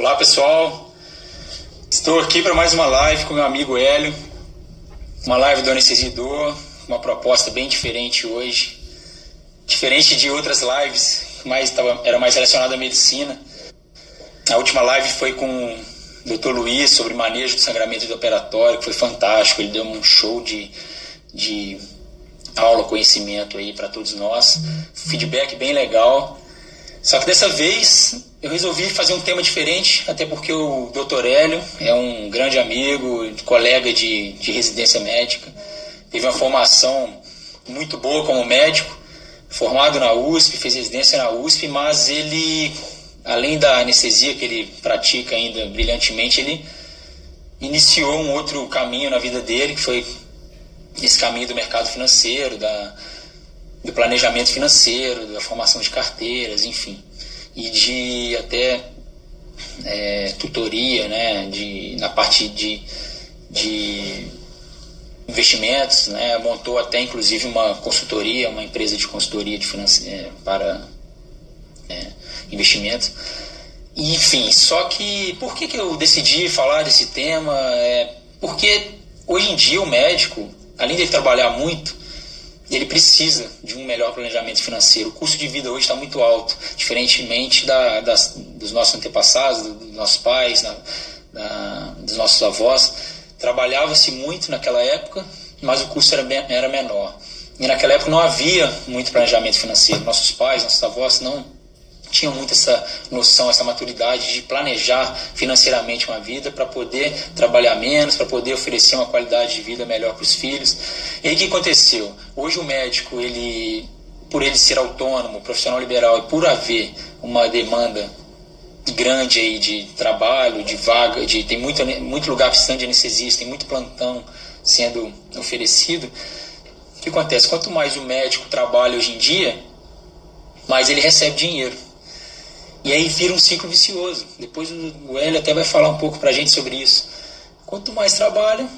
Olá pessoal, estou aqui para mais uma live com meu amigo Hélio, uma live do anestesidor, uma proposta bem diferente hoje, diferente de outras lives, mas tava, era mais relacionada à medicina. A última live foi com o Dr. Luiz sobre manejo do sangramento do operatório, que foi fantástico, ele deu um show de, de aula, conhecimento aí para todos nós, feedback bem legal. Só que dessa vez eu resolvi fazer um tema diferente, até porque o Dr. Hélio é um grande amigo, colega de, de residência médica, teve uma formação muito boa como médico, formado na USP, fez residência na USP, mas ele, além da anestesia que ele pratica ainda brilhantemente, ele iniciou um outro caminho na vida dele, que foi esse caminho do mercado financeiro, da, do planejamento financeiro, da formação de carteiras, enfim, e de até é, tutoria, né, de, na parte de, de investimentos, né, montou até inclusive uma consultoria, uma empresa de consultoria de é, para é, investimentos. Enfim, só que por que, que eu decidi falar desse tema? É porque hoje em dia o médico, além de trabalhar muito, ele precisa de um melhor planejamento financeiro. O custo de vida hoje está muito alto, diferentemente da, das, dos nossos antepassados, dos nossos pais, da, da, dos nossos avós. Trabalhava-se muito naquela época, mas o custo era, era menor. E naquela época não havia muito planejamento financeiro. Nossos pais, nossos avós não tinham muito essa noção, essa maturidade de planejar financeiramente uma vida para poder trabalhar menos, para poder oferecer uma qualidade de vida melhor para os filhos. E aí o que aconteceu? Hoje o médico, ele, por ele ser autônomo, profissional liberal e por haver uma demanda grande aí de trabalho, de vaga, de tem muito, muito lugar precisando de anestesista, tem muito plantão sendo oferecido. O que acontece? Quanto mais o médico trabalha hoje em dia, mais ele recebe dinheiro. E aí vira um ciclo vicioso. Depois o Hélio até vai falar um pouco para a gente sobre isso. Quanto mais trabalha,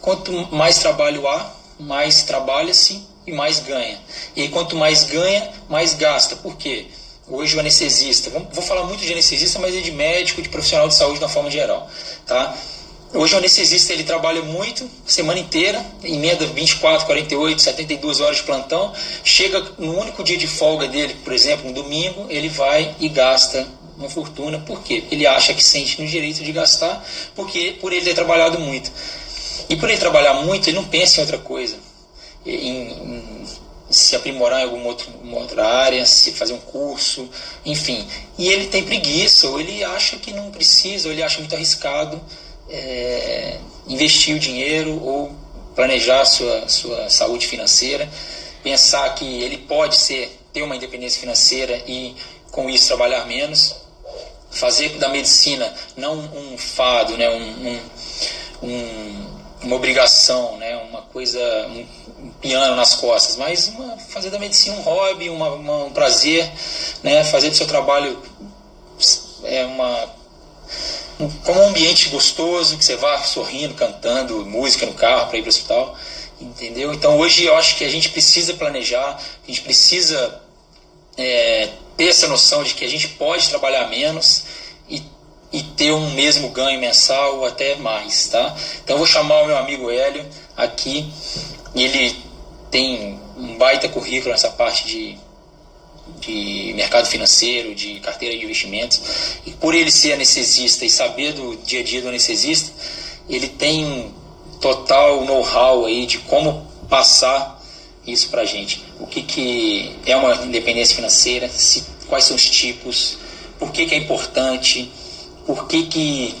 quanto mais trabalho há, mais trabalha-se e mais ganha. E aí, quanto mais ganha, mais gasta. Por quê? Hoje o anestesista, vou falar muito de anestesista, mas é de médico, de profissional de saúde na forma geral. Tá? Hoje o anestesista ele trabalha muito, semana inteira, emenda 24, 48, 72 horas de plantão. Chega no único dia de folga dele, por exemplo, no domingo, ele vai e gasta uma fortuna. Por quê? Ele acha que sente no direito de gastar, porque por ele ter trabalhado muito. E por ele trabalhar muito, ele não pensa em outra coisa. Em, em se aprimorar em alguma outra, outra área, se fazer um curso, enfim. E ele tem preguiça, ou ele acha que não precisa, ou ele acha muito arriscado é, investir o dinheiro ou planejar sua, sua saúde financeira, pensar que ele pode ser ter uma independência financeira e com isso trabalhar menos, fazer da medicina não um fado, né, um, um, um, uma obrigação, né, uma coisa, um, piano nas costas, mas uma, fazer da medicina um hobby, uma, uma, um prazer, né, fazer do seu trabalho é uma como um ambiente gostoso, que você vá sorrindo, cantando música no carro para ir para o hospital, entendeu? Então hoje eu acho que a gente precisa planejar, a gente precisa é, ter essa noção de que a gente pode trabalhar menos e, e ter um mesmo ganho mensal ou até mais, tá? Então eu vou chamar o meu amigo Hélio aqui, ele tem um baita currículo nessa parte de de mercado financeiro, de carteira de investimentos. E por ele ser anestesista e saber do dia a dia do anestesista, ele tem total know-how aí de como passar isso para a gente. O que, que é uma independência financeira, se, quais são os tipos, por que, que é importante, por que, que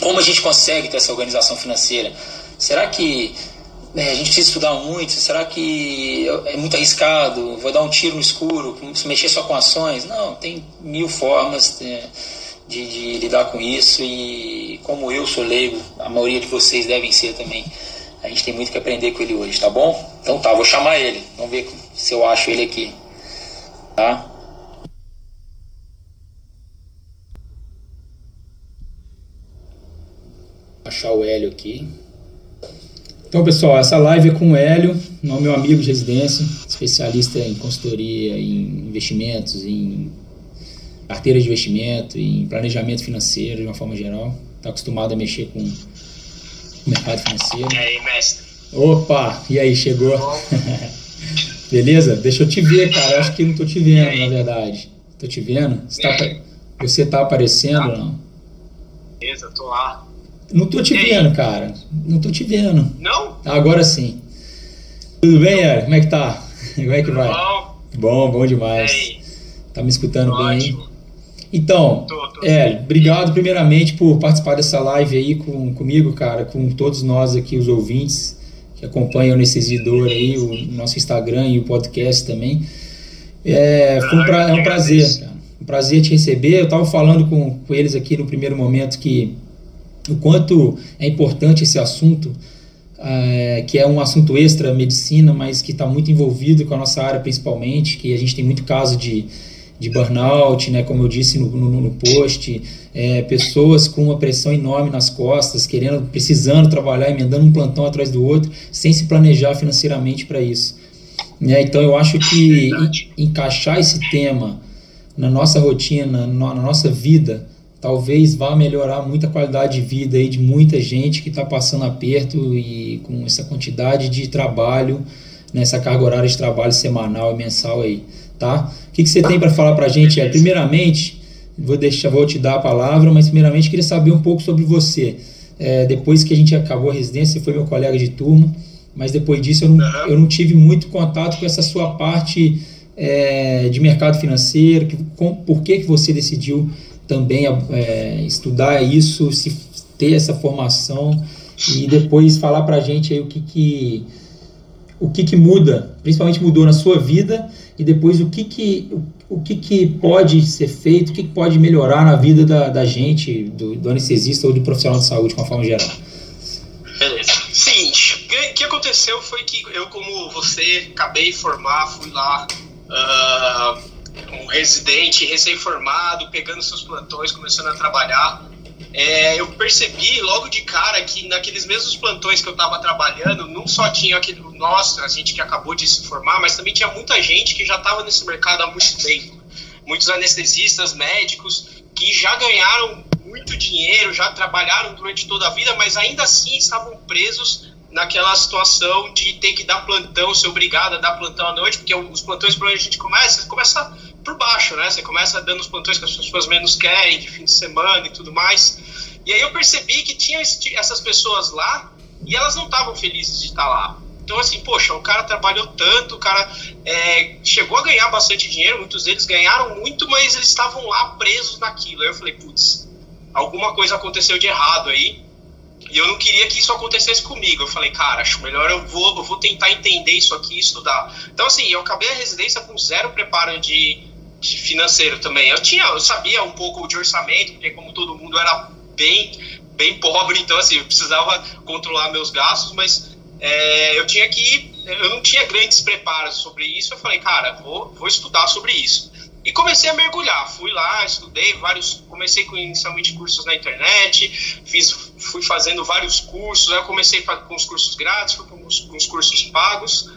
como a gente consegue ter essa organização financeira. Será que é, a gente precisa estudar muito, será que é muito arriscado, vou dar um tiro no escuro, se mexer só com ações? Não, tem mil formas de, de, de, lidar com isso e como eu sou leigo, a maioria de vocês devem ser também, a gente tem muito que aprender com ele hoje, tá bom? Então tá, vou chamar ele, vamos ver se eu acho ele aqui, tá? Achar o Hélio aqui. Então, pessoal, essa live é com o Hélio, meu amigo de residência, especialista em consultoria, em investimentos, em carteira de investimento, em planejamento financeiro de uma forma geral. Está acostumado a mexer com o mercado financeiro. E aí, mestre? Opa, e aí, chegou? Beleza? Deixa eu te ver, cara. Eu acho que não tô te vendo, na verdade. Tô te vendo? Você tá, você tá aparecendo ou não? Beleza, tô lá. Não tô te vendo, cara. Não tô te vendo. Não? Agora sim. Tudo bem, Eric? Como é que tá? Como é que vai? Bom. Bom, bom demais. Tá me escutando Ótimo. bem? hein? Então, Tô, tô. é, obrigado primeiramente por participar dessa live aí com, comigo, cara, com todos nós aqui, os ouvintes que acompanham o Necessidor aí, o nosso Instagram e o podcast também. É, foi um, pra- é um prazer, cara. Um prazer te receber. Eu estava falando com, com eles aqui no primeiro momento que o quanto é importante esse assunto, é, que é um assunto extra medicina, mas que está muito envolvido com a nossa área principalmente, que a gente tem muito caso de, de burnout, né, como eu disse no, no, no post, é, pessoas com uma pressão enorme nas costas, querendo, precisando trabalhar, emendando um plantão atrás do outro, sem se planejar financeiramente para isso. Né? Então eu acho que en- encaixar esse tema na nossa rotina, no- na nossa vida, talvez vá melhorar muito a qualidade de vida aí de muita gente que está passando aperto e com essa quantidade de trabalho, nessa carga horária de trabalho semanal e mensal aí, tá? O que, que você tem para falar para a gente? É, primeiramente, vou deixar, vou te dar a palavra, mas primeiramente queria saber um pouco sobre você. É, depois que a gente acabou a residência, você foi meu colega de turma, mas depois disso eu não, eu não tive muito contato com essa sua parte é, de mercado financeiro, que, com, por que, que você decidiu também é, estudar isso, se ter essa formação e depois falar para a gente aí o que que, o que que muda, principalmente mudou na sua vida e depois o que que, o, o que, que pode ser feito, o que, que pode melhorar na vida da, da gente, do, do anestesista ou do profissional de saúde, de uma forma geral. Beleza. Seguinte, o que, que aconteceu foi que eu, como você, acabei de formar, fui lá, ah, um residente recém-formado, pegando seus plantões, começando a trabalhar. É, eu percebi logo de cara que naqueles mesmos plantões que eu estava trabalhando, não só tinha aquele, nós, a gente que acabou de se formar, mas também tinha muita gente que já estava nesse mercado há muito tempo. Muitos anestesistas, médicos, que já ganharam muito dinheiro, já trabalharam durante toda a vida, mas ainda assim estavam presos naquela situação de ter que dar plantão, ser obrigado a dar plantão à noite, porque os plantões onde a gente começa, começa por baixo, né? Você começa dando os plantões que as pessoas menos querem, de fim de semana e tudo mais. E aí eu percebi que tinha essas pessoas lá e elas não estavam felizes de estar lá. Então, assim, poxa, o cara trabalhou tanto, o cara é, chegou a ganhar bastante dinheiro, muitos deles ganharam muito, mas eles estavam lá presos naquilo. Aí eu falei, putz, alguma coisa aconteceu de errado aí. E eu não queria que isso acontecesse comigo. Eu falei, cara, acho melhor eu vou, eu vou tentar entender isso aqui e estudar. Então, assim, eu acabei a residência com zero preparo de, de financeiro também. Eu tinha, eu sabia um pouco de orçamento, porque como todo mundo era bem, bem pobre, então assim, eu precisava controlar meus gastos, mas é, eu tinha que, eu não tinha grandes preparos sobre isso. Eu falei, cara, vou, vou estudar sobre isso. E comecei a mergulhar. Fui lá, estudei vários. Comecei com inicialmente cursos na internet, fiz, fui fazendo vários cursos. Aí eu comecei com os cursos grátis, fui com os cursos pagos.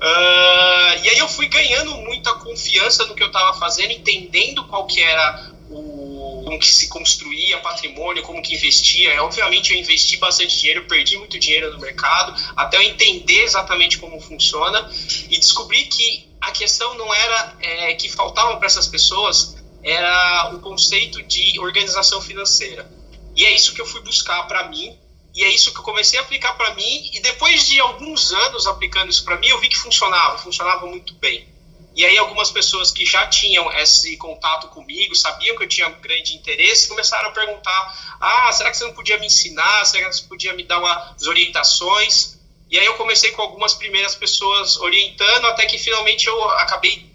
Ah, e aí eu fui ganhando muita confiança no que eu estava fazendo, entendendo qual que era o como que se construía patrimônio, como que investia. É, obviamente eu investi bastante dinheiro, perdi muito dinheiro no mercado, até eu entender exatamente como funciona e descobri que a questão não era é, que faltava para essas pessoas, era o conceito de organização financeira. E é isso que eu fui buscar para mim, e é isso que eu comecei a aplicar para mim, e depois de alguns anos aplicando isso para mim, eu vi que funcionava, funcionava muito bem. E aí algumas pessoas que já tinham esse contato comigo, sabiam que eu tinha grande interesse, começaram a perguntar: "Ah, será que você não podia me ensinar? Será que você podia me dar umas orientações?" E aí eu comecei com algumas primeiras pessoas orientando, até que finalmente eu acabei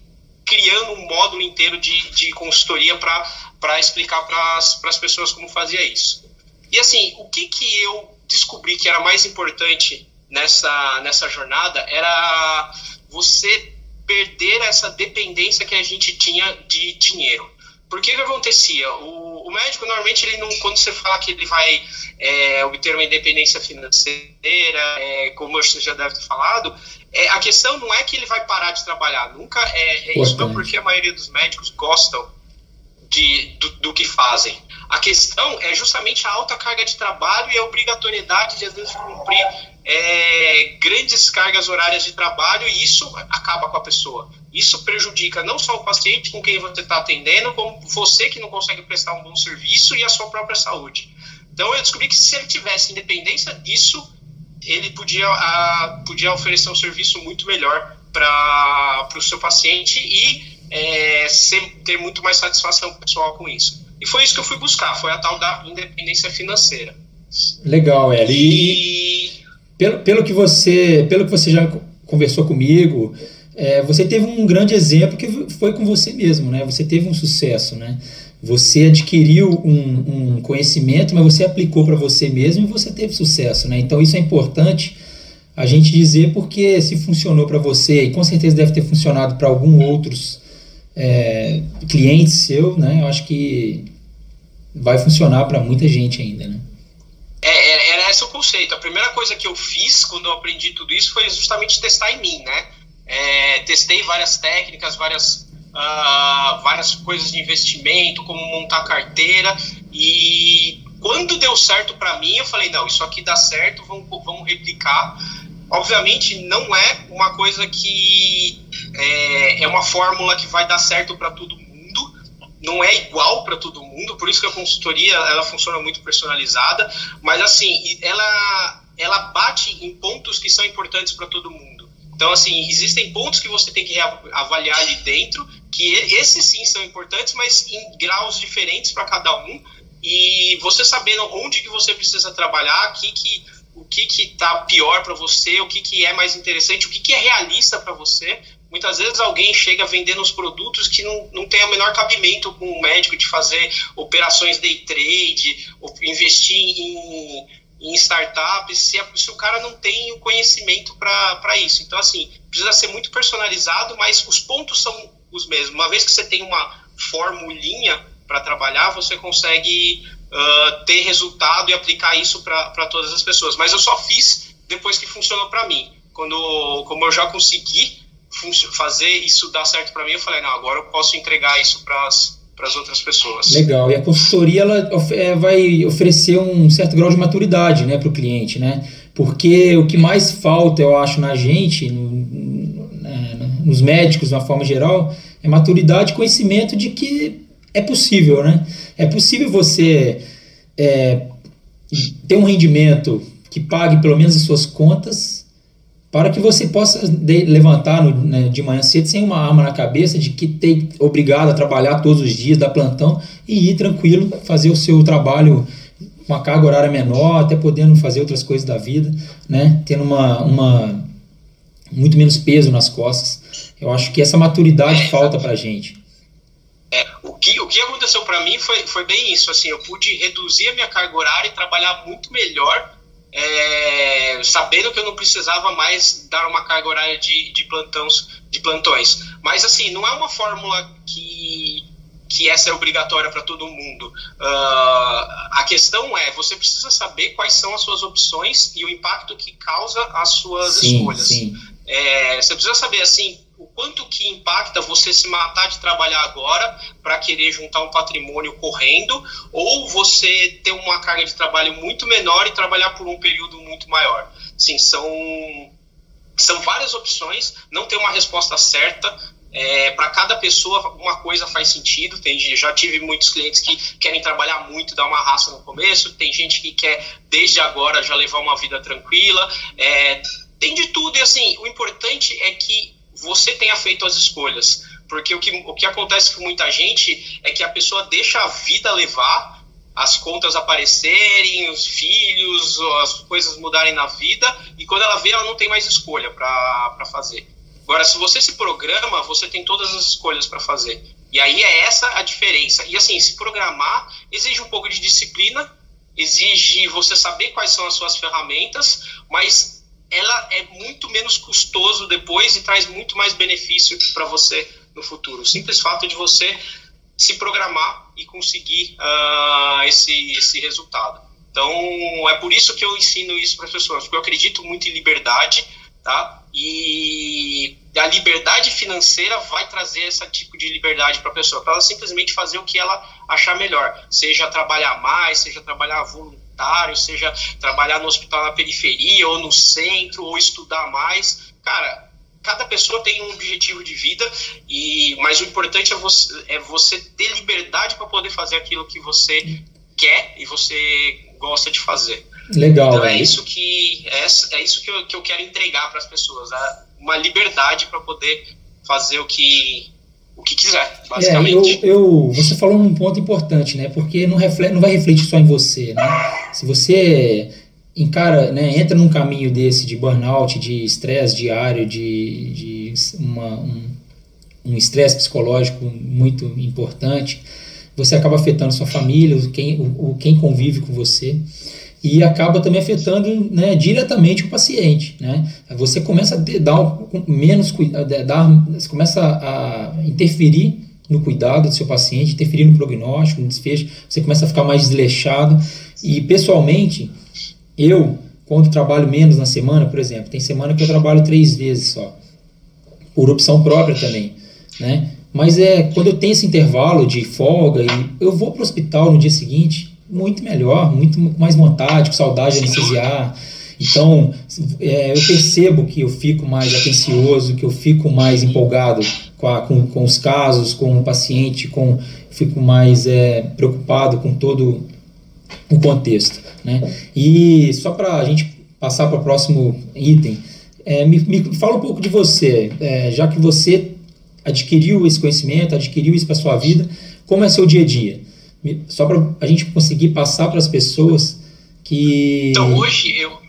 criando um módulo inteiro de, de consultoria para explicar para as pessoas como fazia isso. E assim, o que, que eu descobri que era mais importante nessa, nessa jornada era você perder essa dependência que a gente tinha de dinheiro. Por que que acontecia? O, o médico, normalmente, ele não, quando você fala que ele vai é, obter uma independência financeira, é, como você já deve ter falado, é, a questão não é que ele vai parar de trabalhar, nunca é, é isso não porque a maioria dos médicos gostam de, do, do, que fazem. A questão é justamente a alta carga de trabalho e a obrigatoriedade de, às vezes, cumprir é, grandes cargas horárias de trabalho e isso acaba com a pessoa. Isso prejudica não só o paciente com quem você está atendendo, como você que não consegue prestar um bom serviço e a sua própria saúde. Então eu descobri que se ele tivesse independência disso, ele podia, a, podia oferecer um serviço muito melhor para o seu paciente e é, ser, ter muito mais satisfação pessoal com isso. E foi isso que eu fui buscar, foi a tal da independência financeira. Legal, Eli. E... Pelo, pelo, que você, pelo que você já conversou comigo, é, você teve um grande exemplo que foi com você mesmo, né? Você teve um sucesso, né? Você adquiriu um, um conhecimento, mas você aplicou para você mesmo e você teve sucesso, né? Então isso é importante a gente dizer porque se funcionou para você e com certeza deve ter funcionado para alguns outros é, cliente seu, né? Eu acho que vai funcionar para muita gente ainda, né? É, é, era esse o conceito. A primeira coisa que eu fiz quando eu aprendi tudo isso foi justamente testar em mim, né? É, testei várias técnicas, várias, uh, várias coisas de investimento, como montar carteira e quando deu certo para mim, eu falei não, isso aqui dá certo, vamos, vamos replicar. Obviamente não é uma coisa que é, é uma fórmula que vai dar certo para todo mundo, não é igual para todo mundo, por isso que a consultoria ela funciona muito personalizada, mas assim, ela, ela bate em pontos que são importantes para todo mundo. Então, assim, existem pontos que você tem que avaliar ali dentro, que esses sim são importantes, mas em graus diferentes para cada um, e você sabendo onde que você precisa trabalhar, que que, o que que está pior para você, o que que é mais interessante, o que que é realista para você, Muitas vezes alguém chega vendendo os produtos que não, não tem o menor cabimento com o médico de fazer operações day trade, investir em, em startups, se, se o cara não tem o conhecimento para isso. Então, assim, precisa ser muito personalizado, mas os pontos são os mesmos. Uma vez que você tem uma formulinha para trabalhar, você consegue uh, ter resultado e aplicar isso para todas as pessoas. Mas eu só fiz depois que funcionou para mim. Quando, como eu já consegui fazer isso dar certo para mim, eu falei, não, agora eu posso entregar isso para as outras pessoas. Legal. E a consultoria ela é, vai oferecer um certo grau de maturidade né, para o cliente, né? Porque o que mais falta, eu acho, na gente, no, né, nos médicos, de uma forma geral, é maturidade conhecimento de que é possível, né? É possível você é, ter um rendimento que pague pelo menos as suas contas para que você possa de, levantar no, né, de manhã cedo sem uma arma na cabeça de que tem obrigado a trabalhar todos os dias, dar plantão e ir tranquilo, fazer o seu trabalho com uma carga horária menor, até podendo fazer outras coisas da vida, né, tendo uma, uma muito menos peso nas costas. Eu acho que essa maturidade é, falta para gente. É, o, que, o que aconteceu para mim foi, foi bem isso. Assim, eu pude reduzir a minha carga horária e trabalhar muito melhor é, sabendo que eu não precisava mais dar uma carga horária de, de, plantões, de plantões. Mas, assim, não é uma fórmula que, que essa é obrigatória para todo mundo. Uh, a questão é, você precisa saber quais são as suas opções e o impacto que causa as suas sim, escolhas. Sim. É, você precisa saber, assim, quanto que impacta você se matar de trabalhar agora para querer juntar um patrimônio correndo, ou você ter uma carga de trabalho muito menor e trabalhar por um período muito maior. Sim, são, são várias opções, não tem uma resposta certa. É, para cada pessoa uma coisa faz sentido. Tem, já tive muitos clientes que querem trabalhar muito, dar uma raça no começo. Tem gente que quer desde agora já levar uma vida tranquila. É, tem de tudo e assim o importante é que você tenha feito as escolhas. Porque o que, o que acontece com muita gente é que a pessoa deixa a vida levar, as contas aparecerem, os filhos, as coisas mudarem na vida, e quando ela vê, ela não tem mais escolha para fazer. Agora, se você se programa, você tem todas as escolhas para fazer. E aí é essa a diferença. E assim, se programar exige um pouco de disciplina, exige você saber quais são as suas ferramentas, mas ela é muito menos custoso depois e traz muito mais benefício para você no futuro. O simples fato de você se programar e conseguir uh, esse, esse resultado. Então, é por isso que eu ensino isso para as pessoas, porque eu acredito muito em liberdade, tá? E a liberdade financeira vai trazer esse tipo de liberdade para a pessoa, para ela simplesmente fazer o que ela achar melhor, seja trabalhar mais, seja trabalhar voluntário, seja trabalhar no hospital na periferia ou no centro, ou estudar mais. Cara, cada pessoa tem um objetivo de vida e mas o importante é você, é você ter liberdade para poder fazer aquilo que você quer e você gosta de fazer. Legal. Então é isso que é, é isso que eu, que eu quero entregar para as pessoas, né? uma liberdade para poder fazer o que o que quiser, basicamente. É, eu, eu, você falou um ponto importante, né? Porque não, reflete, não vai refletir só em você, né? Se você encara, né, entra num caminho desse de burnout, de estresse diário, de, de uma, um estresse um psicológico muito importante, você acaba afetando sua família, quem, o, o, quem convive com você e acaba também afetando né, diretamente o paciente. Né? Você começa a dar menos dar, você começa a interferir no cuidado do seu paciente, interferir no prognóstico, no desfecho, você começa a ficar mais desleixado. E pessoalmente, eu, quando trabalho menos na semana, por exemplo, tem semana que eu trabalho três vezes só, por opção própria também. Né? Mas é quando eu tenho esse intervalo de folga e eu vou para o hospital no dia seguinte, muito melhor, muito mais vontade, com saudade de anestesiar. Então, é, eu percebo que eu fico mais atencioso, que eu fico mais empolgado com, a, com, com os casos, com o paciente, com fico mais é, preocupado com todo o contexto. Né? E só para a gente passar para o próximo item, é, me, me, fala um pouco de você, é, já que você adquiriu esse conhecimento, adquiriu isso para sua vida, como é seu dia a dia? Só para a gente conseguir passar para as pessoas que. Então, hoje eu.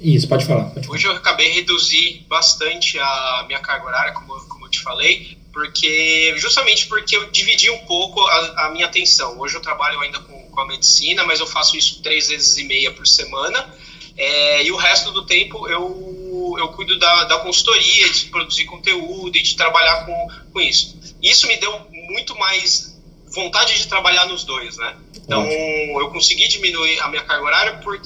Isso, pode falar, pode Hoje eu acabei reduzir bastante a minha carga horária, como, como eu te falei, porque justamente porque eu dividi um pouco a, a minha atenção. Hoje eu trabalho ainda com, com, a medicina, mas eu faço isso três vezes e meia por semana. É, e o resto do tempo eu, eu cuido da, da consultoria, de produzir conteúdo e de trabalhar com, com isso. Isso me deu muito mais vontade de trabalhar nos dois, né? Então, Ótimo. eu consegui diminuir a minha carga horária por,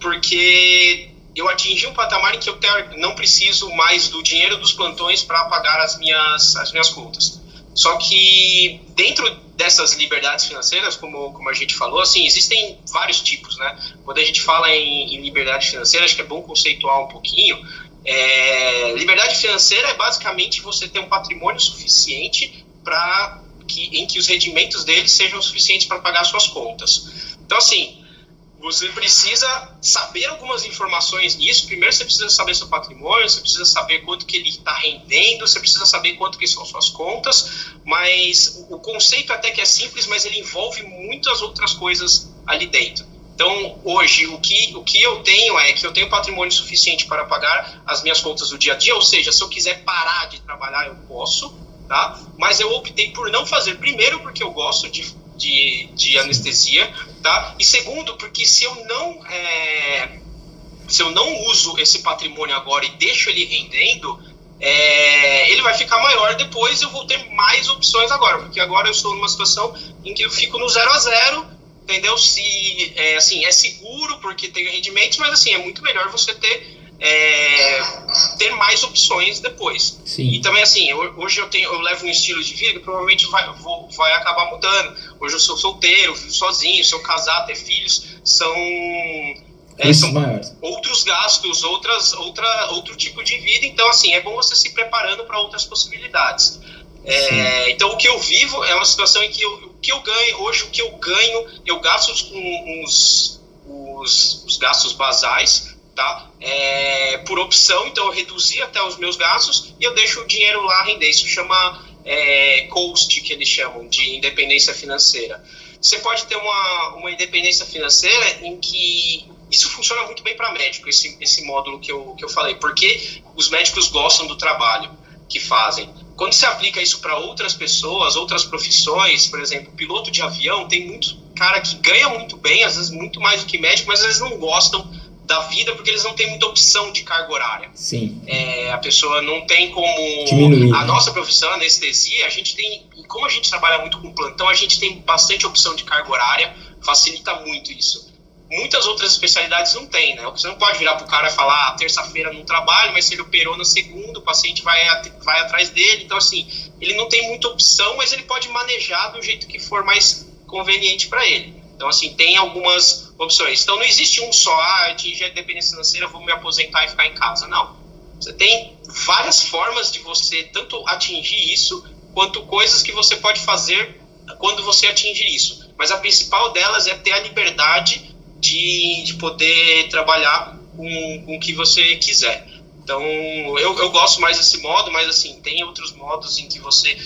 porque eu atingi um patamar em que eu não preciso mais do dinheiro dos plantões para pagar as minhas, as minhas contas. Só que dentro dessas liberdades financeiras, como, como a gente falou, assim, existem vários tipos, né? Quando a gente fala em, em liberdade financeira, acho que é bom conceituar um pouquinho. É, liberdade financeira é basicamente você ter um patrimônio suficiente para que, em que os rendimentos deles sejam suficientes para pagar suas contas. Então, assim, você precisa saber algumas informações nisso. Primeiro, você precisa saber seu patrimônio, você precisa saber quanto que ele está rendendo, você precisa saber quanto que são suas contas. Mas o conceito até que é simples, mas ele envolve muitas outras coisas ali dentro. Então, hoje, o que, o que eu tenho é que eu tenho patrimônio suficiente para pagar as minhas contas do dia a dia, ou seja, se eu quiser parar de trabalhar, eu posso tá? Mas eu optei por não fazer, primeiro porque eu gosto de, de, de anestesia, tá? E segundo, porque se eu não é, se eu não uso esse patrimônio agora e deixo ele rendendo, é, ele vai ficar maior depois eu vou ter mais opções agora, porque agora eu estou numa situação em que eu fico no zero a zero, entendeu? Se é, assim é seguro porque tem rendimentos, mas assim é muito melhor você ter é, ter mais opções depois. Sim. E também assim, hoje eu tenho, eu levo um estilo de vida que provavelmente vai, vou, vai acabar mudando. Hoje eu sou solteiro, vivo sozinho, se eu casar, ter filhos, são, é, são outros gastos, outras, outra, outro tipo de vida. Então assim, é bom você se preparando para outras possibilidades. É, então o que eu vivo é uma situação em que eu, o que eu ganho hoje, o que eu ganho, eu gasto com os, os, os gastos basais tá? É, por opção, então eu reduzi até os meus gastos e eu deixo o dinheiro lá render. Isso chama é, coast, que eles chamam, de independência financeira. Você pode ter uma, uma independência financeira em que isso funciona muito bem para médico, esse, esse módulo que eu, que eu falei, porque os médicos gostam do trabalho que fazem. Quando você aplica isso para outras pessoas, outras profissões, por exemplo, piloto de avião, tem muito cara que ganha muito bem, às vezes muito mais do que médico, mas às vezes não gostam da vida porque eles não têm muita opção de carga horária. Sim. É, a pessoa não tem como. Diminuir, a né? nossa profissão, anestesia, a gente tem. Como a gente trabalha muito com plantão, a gente tem bastante opção de carga horária, facilita muito isso. muitas outras especialidades não tem, né? Você não pode virar para o cara e falar, ah, terça-feira não trabalho, mas se ele operou na segunda, o paciente vai, vai atrás dele. Então, assim, ele não tem muita opção, mas ele pode manejar do jeito que for mais conveniente para ele. Então, assim, tem algumas opções. Então, não existe um só, ah, atingir a dependência financeira, vou me aposentar e ficar em casa. Não. Você tem várias formas de você tanto atingir isso, quanto coisas que você pode fazer quando você atingir isso. Mas a principal delas é ter a liberdade de, de poder trabalhar com, com o que você quiser. Então, eu, eu gosto mais desse modo, mas assim, tem outros modos em que você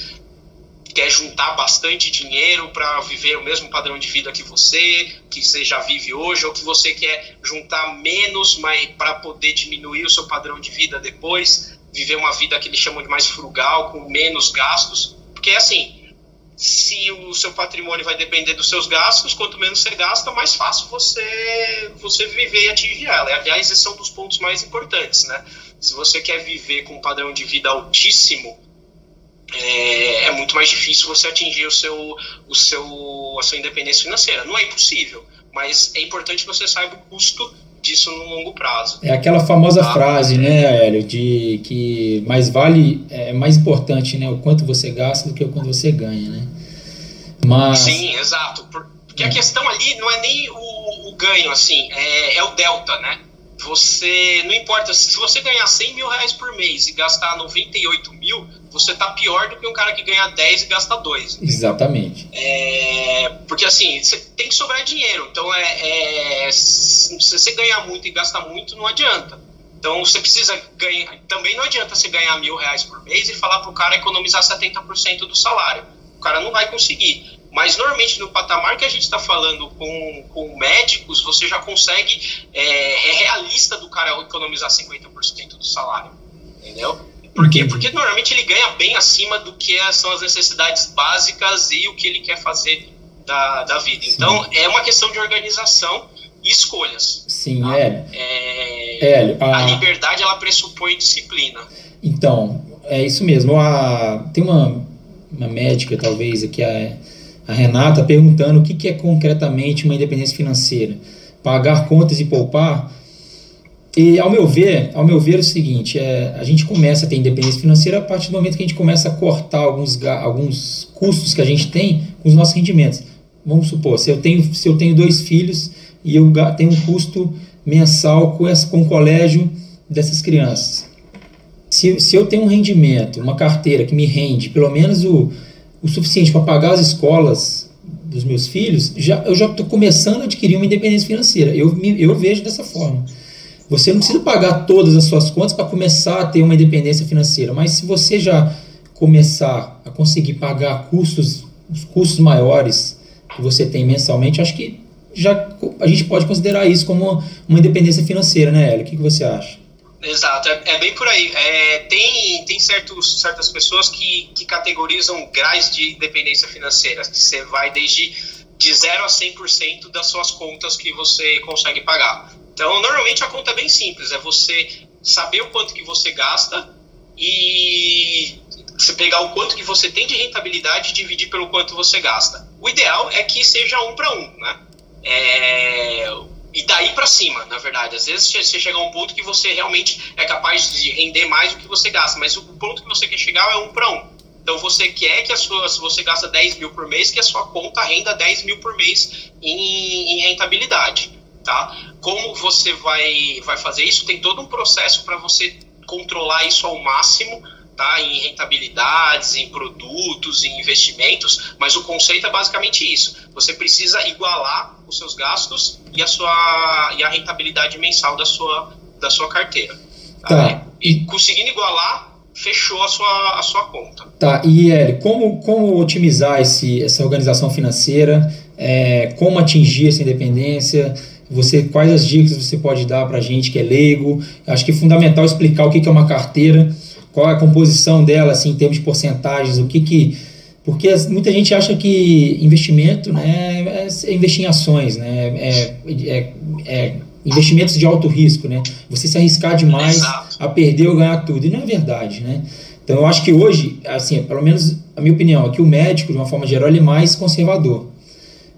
quer juntar bastante dinheiro para viver o mesmo padrão de vida que você, que você já vive hoje, ou que você quer juntar menos, para poder diminuir o seu padrão de vida depois, viver uma vida que eles chamam de mais frugal, com menos gastos, porque assim, se o seu patrimônio vai depender dos seus gastos, quanto menos você gasta, mais fácil você você viver e atingir ela. Aliás, esse é um dos pontos mais importantes, né? Se você quer viver com um padrão de vida altíssimo, é, é, muito mais difícil você atingir o seu, o seu, a sua independência financeira. Não é impossível, mas é importante que você saiba o custo disso no longo prazo. É aquela famosa tá? frase, né, Hélio, de que mais vale, é mais importante, né, o quanto você gasta do que o quanto você ganha, né? Mas... Sim, exato. Porque é. a questão ali não é nem o, o ganho, assim, é, é o delta, né? você não importa se você ganhar 100 mil reais por mês e gastar 98 mil, você tá pior do que um cara que ganha 10 e gasta 2. Exatamente. É, porque assim, você tem que sobrar dinheiro. Então, é, é, se você ganhar muito e gastar muito, não adianta. Então, você precisa ganhar. Também não adianta você ganhar mil reais por mês e falar pro cara economizar 70% do salário. O cara não vai conseguir. Mas normalmente no patamar que a gente está falando com, com médicos, você já consegue, é, é realista do cara economizar 50% do salário. Entendeu? Por quê? Porque normalmente ele ganha bem acima do que são as necessidades básicas e o que ele quer fazer da, da vida. Sim. Então é uma questão de organização e escolhas. Sim, tá? é. é a... a liberdade ela pressupõe disciplina. Então, é isso mesmo. A, tem uma, uma médica, talvez, que é a Renata perguntando o que, que é concretamente uma independência financeira. Pagar contas e poupar. E ao meu ver, ao meu ver é o seguinte, é, a gente começa a ter independência financeira a partir do momento que a gente começa a cortar alguns, alguns custos que a gente tem com os nossos rendimentos. Vamos supor, se eu tenho, se eu tenho dois filhos e eu tenho um custo mensal com, essa, com o colégio dessas crianças. Se, se eu tenho um rendimento, uma carteira que me rende pelo menos o, o suficiente para pagar as escolas dos meus filhos, já, eu já estou começando a adquirir uma independência financeira. Eu, eu vejo dessa forma. Você não precisa pagar todas as suas contas para começar a ter uma independência financeira, mas se você já começar a conseguir pagar custos, os custos maiores que você tem mensalmente, acho que já a gente pode considerar isso como uma independência financeira, né, Hélio? O que, que você acha? Exato, é, é, bem por aí. É, tem tem certos, certas pessoas que, que categorizam graus de dependência financeira, que você vai desde de 0 a 100% das suas contas que você consegue pagar. Então, normalmente a conta é bem simples, é você saber o quanto que você gasta e você pegar o quanto que você tem de rentabilidade e dividir pelo quanto você gasta. O ideal é que seja um para um, né? É, e daí para cima, na verdade. Às vezes você chega a um ponto que você realmente é capaz de render mais do que você gasta, mas o ponto que você quer chegar é um para um. Então você quer que a sua, se você gasta 10 mil por mês, que a sua conta renda 10 mil por mês em, em rentabilidade. Tá? Como você vai, vai fazer isso? Tem todo um processo para você controlar isso ao máximo tá? em rentabilidades, em produtos, em investimentos, mas o conceito é basicamente isso. Você precisa igualar os seus gastos e a sua e a rentabilidade mensal da sua, da sua carteira. Tá? tá. E conseguindo igualar, fechou a sua, a sua conta. Tá, e Eli, como, como otimizar esse, essa organização financeira? É, como atingir essa independência? Você, quais as dicas você pode dar para a gente que é leigo? Acho que é fundamental explicar o que é uma carteira qual é a composição dela, assim, em termos de porcentagens, o que que... Porque muita gente acha que investimento né, é investir em ações, né, é, é, é investimentos de alto risco, né? Você se arriscar demais a perder ou ganhar tudo, e não é verdade, né? Então eu acho que hoje, assim, pelo menos a minha opinião, é que o médico, de uma forma geral, ele é mais conservador.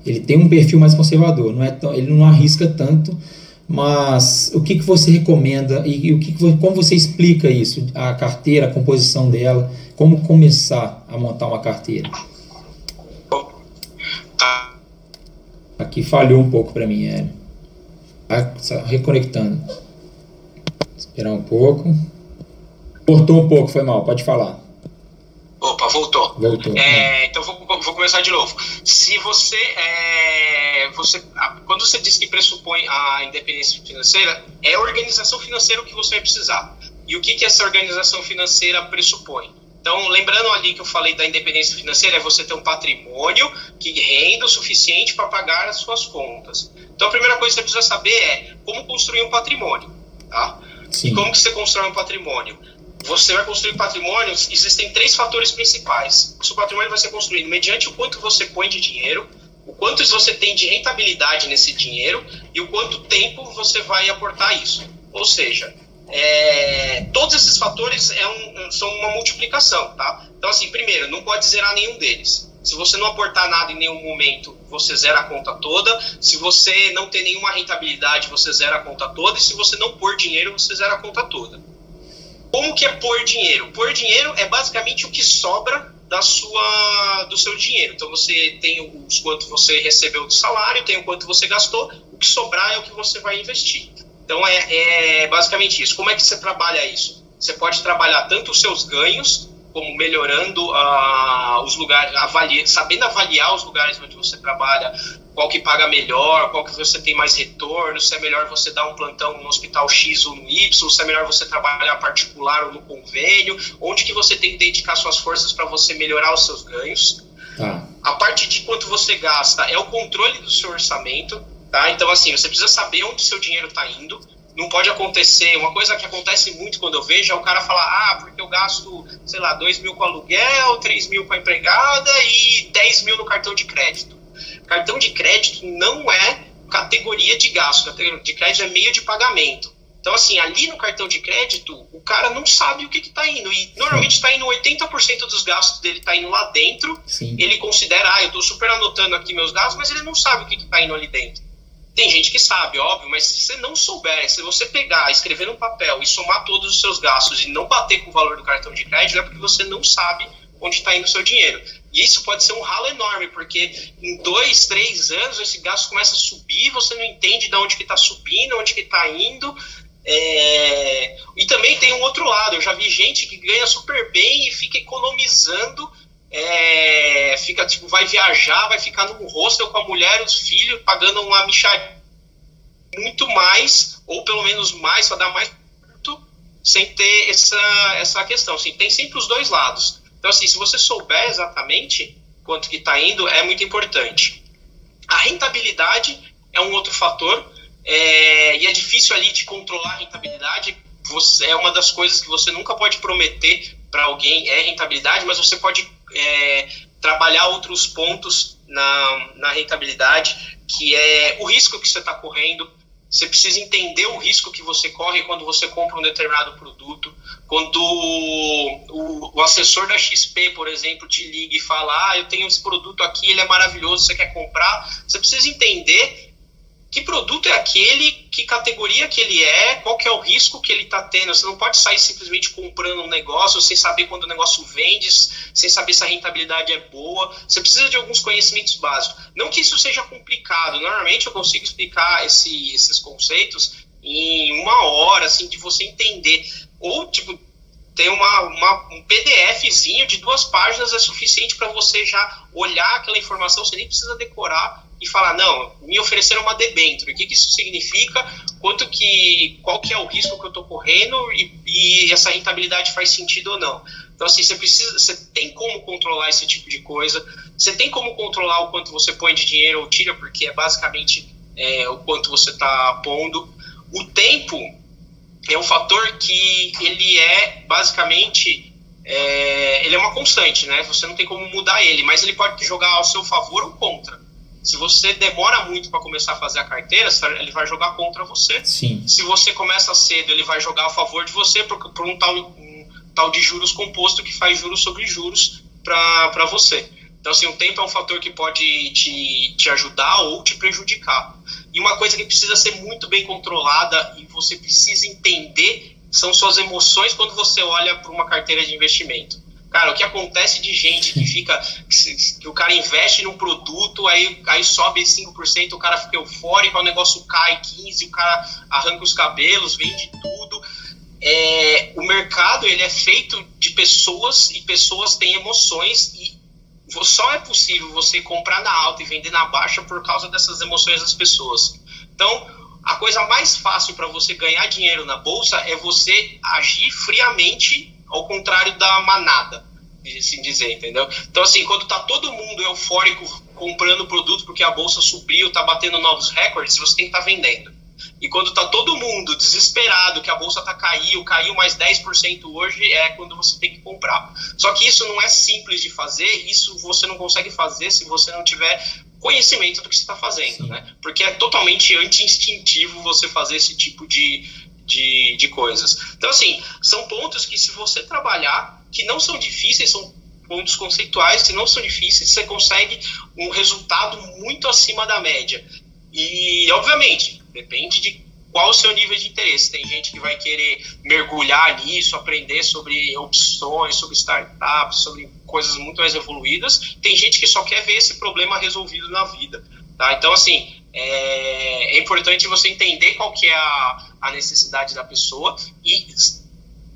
Ele tem um perfil mais conservador, não é tão, ele não arrisca tanto, mas o que, que você recomenda e, e o que, que como você explica isso, a carteira, a composição dela, como começar a montar uma carteira? Aqui falhou um pouco para mim, é. Tá reconectando. Esperar um pouco. Cortou um pouco, foi mal, pode falar. Opa, voltou. Voltou. É, então vou, vou, começar de novo. Se você, é, você. Quando você diz que pressupõe a independência financeira, é a organização financeira que você vai precisar. E o que, que essa organização financeira pressupõe? Então, lembrando ali que eu falei da independência financeira, é você ter um patrimônio que renda o suficiente para pagar as suas contas. Então, a primeira coisa que você precisa saber é como construir um patrimônio. Tá? Sim. E como que você constrói um patrimônio? Você vai construir patrimônio, existem três fatores principais. O seu patrimônio vai ser construído mediante o quanto você põe de dinheiro, o quanto você tem de rentabilidade nesse dinheiro e o quanto tempo você vai aportar isso. Ou seja, é, todos esses fatores é um, são uma multiplicação, tá? Então, assim, primeiro, não pode zerar nenhum deles. Se você não aportar nada em nenhum momento, você zera a conta toda. Se você não tem nenhuma rentabilidade, você zera a conta toda. E se você não pôr dinheiro, você zera a conta toda. Como que é pôr dinheiro? Pôr dinheiro é basicamente o que sobra da sua, do seu dinheiro. Então você tem os quanto você recebeu do salário, tem o quanto você gastou, o que sobrar é o que você vai investir. Então é, é basicamente isso. Como é que você trabalha isso? Você pode trabalhar tanto os seus ganhos, como melhorando uh, os lugares, avalia, sabendo avaliar os lugares onde você trabalha, qual que paga melhor, qual que você tem mais retorno, se é melhor você dar um plantão no hospital X ou no Y, se é melhor você trabalhar particular ou no convênio, onde que você tem que dedicar suas forças para você melhorar os seus ganhos. Tá. A parte de quanto você gasta é o controle do seu orçamento. Tá? Então, assim, você precisa saber onde o seu dinheiro está indo. Não pode acontecer. Uma coisa que acontece muito quando eu vejo é o cara falar: ah, porque eu gasto, sei lá, 2 mil com aluguel, 3 mil com a empregada e 10 mil no cartão de crédito. Cartão de crédito não é categoria de gasto. Cartão de crédito é meio de pagamento. Então, assim, ali no cartão de crédito, o cara não sabe o que está indo. E normalmente está indo 80% dos gastos dele está indo lá dentro. Sim. Ele considera, ah, eu estou super anotando aqui meus gastos, mas ele não sabe o que está indo ali dentro. Tem gente que sabe, óbvio, mas se você não souber, se você pegar, escrever num papel e somar todos os seus gastos e não bater com o valor do cartão de crédito, é porque você não sabe onde está indo o seu dinheiro. E isso pode ser um ralo enorme, porque em dois, três anos esse gasto começa a subir, você não entende de onde que está subindo, onde que está indo. É... E também tem um outro lado, eu já vi gente que ganha super bem e fica economizando é, fica tipo, vai viajar, vai ficar num hostel com a mulher os filhos, pagando uma michadinha muito mais, ou pelo menos mais, para dar mais sem ter essa, essa questão. Assim, tem sempre os dois lados. Então, assim, se você souber exatamente quanto que está indo, é muito importante. A rentabilidade é um outro fator, é, e é difícil ali de controlar a rentabilidade. Você, é uma das coisas que você nunca pode prometer para alguém, é rentabilidade, mas você pode é, trabalhar outros pontos na, na rentabilidade, que é o risco que você está correndo. Você precisa entender o risco que você corre quando você compra um determinado produto. Quando o, o, assessor da XP, por exemplo, te liga e fala: Ah, eu tenho esse produto aqui, ele é maravilhoso, você quer comprar? Você precisa entender que produto é aquele, que categoria que ele é, qual que é o risco que ele está tendo. Você não pode sair simplesmente comprando um negócio sem saber quando o negócio vende, sem saber se a rentabilidade é boa. Você precisa de alguns conhecimentos básicos. Não que isso seja complicado. Normalmente eu consigo explicar esse, esses conceitos em uma hora, assim, de você entender. Ou, tipo, tem uma, uma, um PDFzinho de duas páginas é suficiente para você já olhar aquela informação, você nem precisa decorar e falar, não, me ofereceram uma debênture, o que, que isso significa, quanto que, qual que é o risco que eu estou correndo e, e, essa rentabilidade faz sentido ou não. Então, assim, você precisa, você tem como controlar esse tipo de coisa, você tem como controlar o quanto você põe de dinheiro ou tira, porque é basicamente é, o quanto você está pondo. O tempo é um fator que ele é basicamente é, ele é uma constante, né? Você não tem como mudar ele, mas ele pode jogar ao seu favor ou contra. Se você demora muito para começar a fazer a carteira, ele vai jogar contra você. Sim. Se você começa cedo, ele vai jogar a favor de você por, por um, tal, um tal de juros composto que faz juros sobre juros para você. Então, assim, o tempo é um fator que pode te, te ajudar ou te prejudicar. E uma coisa que precisa ser muito bem controlada e você precisa entender são suas emoções quando você olha para uma carteira de investimento. Cara, o que acontece de gente que fica. que, que o cara investe num produto, aí, aí sobe 5%, o cara fica eufórico, o negócio cai 15%, o cara arranca os cabelos, vende tudo. É, o mercado ele é feito de pessoas e pessoas têm emoções e só é possível você comprar na alta e vender na baixa por causa dessas emoções das pessoas. Então, a coisa mais fácil para você ganhar dinheiro na bolsa é você agir friamente, ao contrário da manada, assim dizer, entendeu? Então, assim, quando tá todo mundo eufórico comprando produto porque a bolsa subiu, tá batendo novos recordes, você tem que estar tá vendendo. E quando tá todo mundo desesperado que a bolsa tá caiu, caiu mais 10% hoje, é quando você tem que comprar. Só que isso não é simples de fazer, isso você não consegue fazer se você não tiver conhecimento do que você está fazendo, né? Porque é totalmente anti-instintivo você fazer esse tipo de, de, de coisas. Então, assim, são pontos que se você trabalhar, que não são difíceis, são pontos conceituais que não são difíceis, você consegue um resultado muito acima da média. E, obviamente, depende de qual o seu nível de interesse. Tem gente que vai querer mergulhar nisso, aprender sobre opções, sobre startups, sobre coisas muito mais evoluídas. Tem gente que só quer ver esse problema resolvido na vida. Tá? Então, assim, é, é importante você entender qual que é a, a necessidade da pessoa e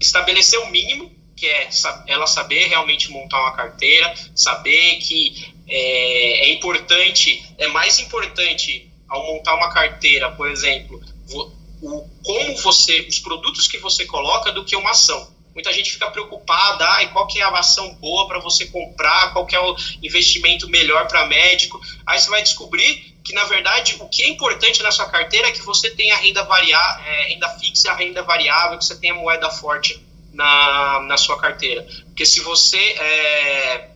estabelecer o mínimo, que é ela saber realmente montar uma carteira, saber que é, é importante, é mais importante ao montar uma carteira, por exemplo, o, como você, os produtos que você coloca do que uma ação. Muita gente fica preocupada, ah, qual que é a ação boa para você comprar, qual que é o investimento melhor para médico. Aí você vai descobrir que, na verdade, o que é importante na sua carteira é que você tenha renda, é, renda fixa, renda variável, que você tenha moeda forte na, na sua carteira. Porque se você é,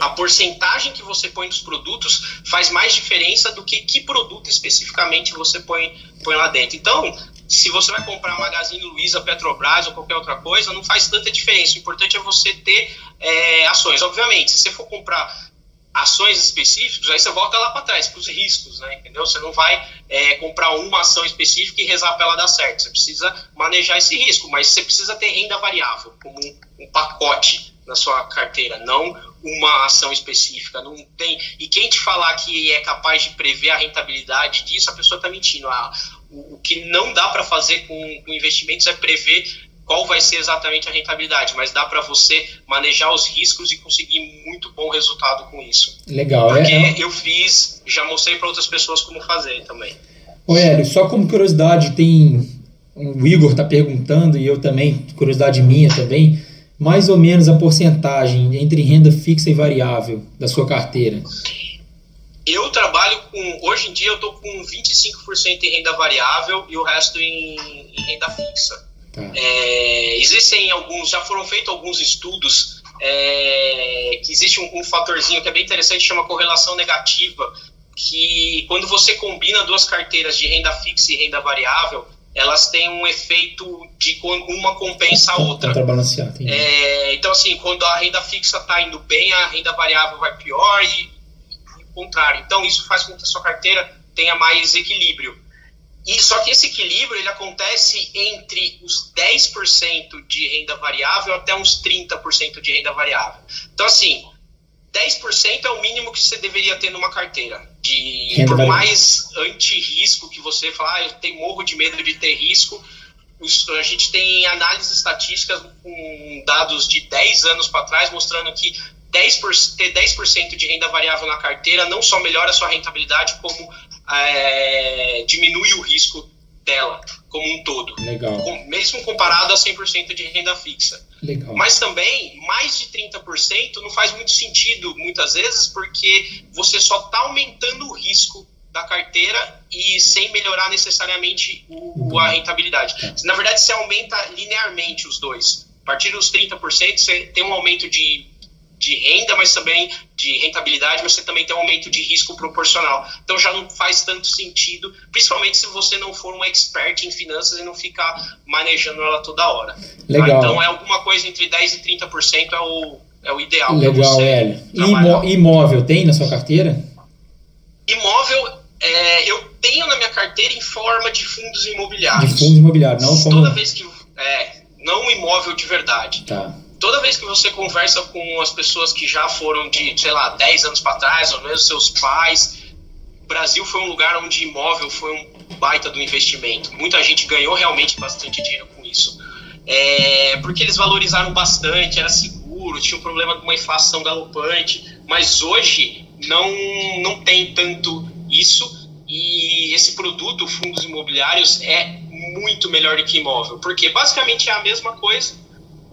a porcentagem que você põe dos produtos faz mais diferença do que que produto especificamente você põe, põe lá dentro. Então, se você vai comprar Magazine Luiza, Petrobras ou qualquer outra coisa, não faz tanta diferença. O importante é você ter é, ações. Obviamente, se você for comprar ações específicas, aí você volta lá para trás, para os riscos, né? Entendeu? Você não vai é, comprar uma ação específica e rezar para ela dar certo. Você precisa manejar esse risco, mas você precisa ter renda variável como um, um pacote na sua carteira, não uma ação específica, não tem. E quem te falar que é capaz de prever a rentabilidade disso, a pessoa está mentindo. Ah, o, o, que não dá para fazer com, com, investimentos é prever qual vai ser exatamente a rentabilidade, mas dá para você manejar os riscos e conseguir muito bom resultado com isso. Legal, Porque é, eu fiz, já mostrei para outras pessoas como fazer também. Ô Hélio, só como curiosidade, tem. O Igor está perguntando, e eu também, curiosidade minha também mais ou menos a porcentagem entre renda fixa e variável da sua carteira? Eu trabalho com. Hoje em dia eu estou com 25% em renda variável e o resto em, em renda fixa. Tá. É, existem alguns, já foram feitos alguns estudos é, que existe um, um, fatorzinho que é bem interessante, chama correlação negativa, que quando você combina duas carteiras de renda fixa e renda variável, elas têm um efeito de uma compensa a outra. Contrabalancear, é, então, assim, quando a renda fixa está indo bem, a renda variável vai pior e, e o contrário. Então, isso faz com que a sua carteira tenha mais equilíbrio. E só que esse equilíbrio ele acontece entre os 10% de renda variável até uns 30% de renda variável. Então, assim, 10% é o mínimo que você deveria ter numa carteira. De, por mais anti-risco que você falar, ah, eu tenho morro de medo de ter risco. A gente tem análises estatísticas com dados de 10 anos para trás mostrando que 10%, ter 10% de renda variável na carteira não só melhora a sua rentabilidade, como é, diminui o risco dela como um todo. Legal. Com, mesmo comparado a 100% de renda fixa. Legal. Mas também, mais de 30% não faz muito sentido, muitas vezes, porque você só está aumentando o risco da carteira e sem melhorar necessariamente o, uhum. a rentabilidade. É. Na verdade, você aumenta linearmente os dois. A partir dos 30%, você tem um aumento de de renda, mas também de rentabilidade, mas você também tem um aumento de risco proporcional. Então já não faz tanto sentido, principalmente se você não for um expert em finanças e não ficar manejando ela toda hora. Tá? Legal. Então é alguma coisa entre 10% e 30% é o, é o ideal. Legal, Hélio. E imóvel tem na sua carteira? Imóvel, é, eu tenho na minha carteira em forma de fundos imobiliários. De fundos imobiliários, não como... Toda vez que... É, não imóvel de verdade. Tá. Toda vez que você conversa com as pessoas que já foram de, sei lá, 10 anos para trás, ou mesmo seus pais, o Brasil foi um lugar onde imóvel foi um baita do investimento. Muita gente ganhou realmente bastante dinheiro com isso. É, porque eles valorizaram bastante, era seguro, tinha um problema com uma inflação galopante, mas hoje não, não tem tanto isso e esse produto, fundos imobiliários, é muito melhor do que imóvel, porque basicamente é a mesma coisa,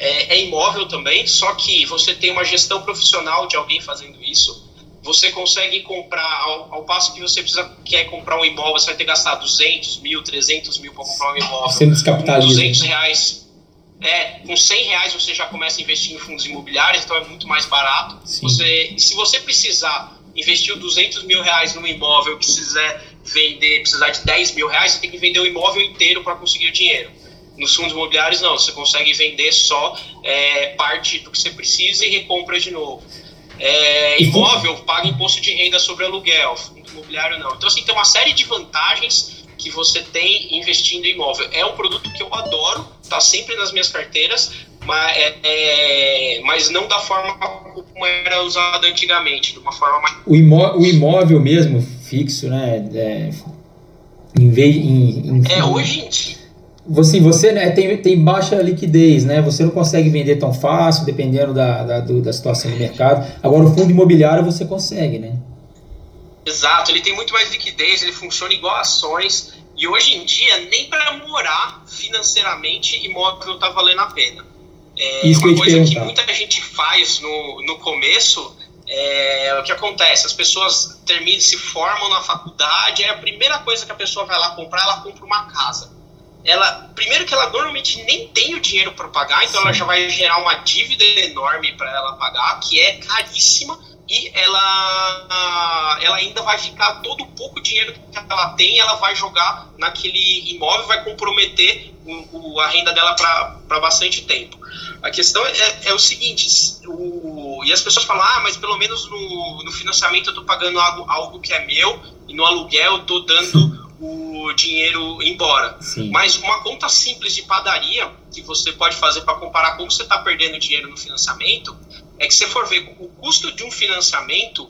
é, é imóvel também, só que você tem uma gestão profissional de alguém fazendo isso, você consegue comprar, ao, ao, passo que você precisa, quer comprar um imóvel, você vai ter que gastar 200 mil, 300 mil para comprar um imóvel. Você descapitaliza. Com 200 reais, é, com 100 reais você já começa a investir em fundos imobiliários, então é muito mais barato. Você, se você precisar investir 200 mil reais num imóvel, quiser vender, precisar de 10 mil reais, você tem que vender o imóvel inteiro para conseguir o dinheiro. Nos fundos imobiliários, não, você consegue vender só é, parte do que você precisa e recompra de novo. É, imóvel paga imposto de renda sobre aluguel, fundo imobiliário não. Então, assim, tem uma série de vantagens que você tem investindo em imóvel. É um produto que eu adoro, está sempre nas minhas carteiras, mas, é, é, mas não da forma como era usado antigamente, de uma forma mais... O, imó o imóvel mesmo, fixo, né? É, em vez, em, em, é, hoje em dia você, você né, tem, tem baixa liquidez, né? Você não consegue vender tão fácil, dependendo da, da, do, da situação do mercado. Agora, o fundo imobiliário você consegue, né? Exato, ele tem muito mais liquidez, ele funciona igual ações. E hoje em dia, nem para morar financeiramente, imóvel está valendo a pena. É Isso uma que coisa que muita gente faz no, no começo é o que acontece, as pessoas terminam, se formam na faculdade, é a primeira coisa que a pessoa vai lá comprar, ela compra uma casa ela primeiro que ela normalmente nem tem o dinheiro para pagar, então Sim. ela já vai gerar uma dívida enorme para ela pagar, que é caríssima e ela ela ainda vai ficar todo o pouco dinheiro que ela tem, ela vai jogar naquele imóvel, vai comprometer o, o a renda dela para bastante tempo. A questão é, é o seguinte, o, e as pessoas falam, ah, mas pelo menos no, no financiamento eu estou pagando algo, algo que é meu e no aluguel eu estou dando o dinheiro embora. Sim. Mas uma conta simples de padaria que você pode fazer para comparar como você está perdendo dinheiro no financiamento é que você for ver o custo de um financiamento,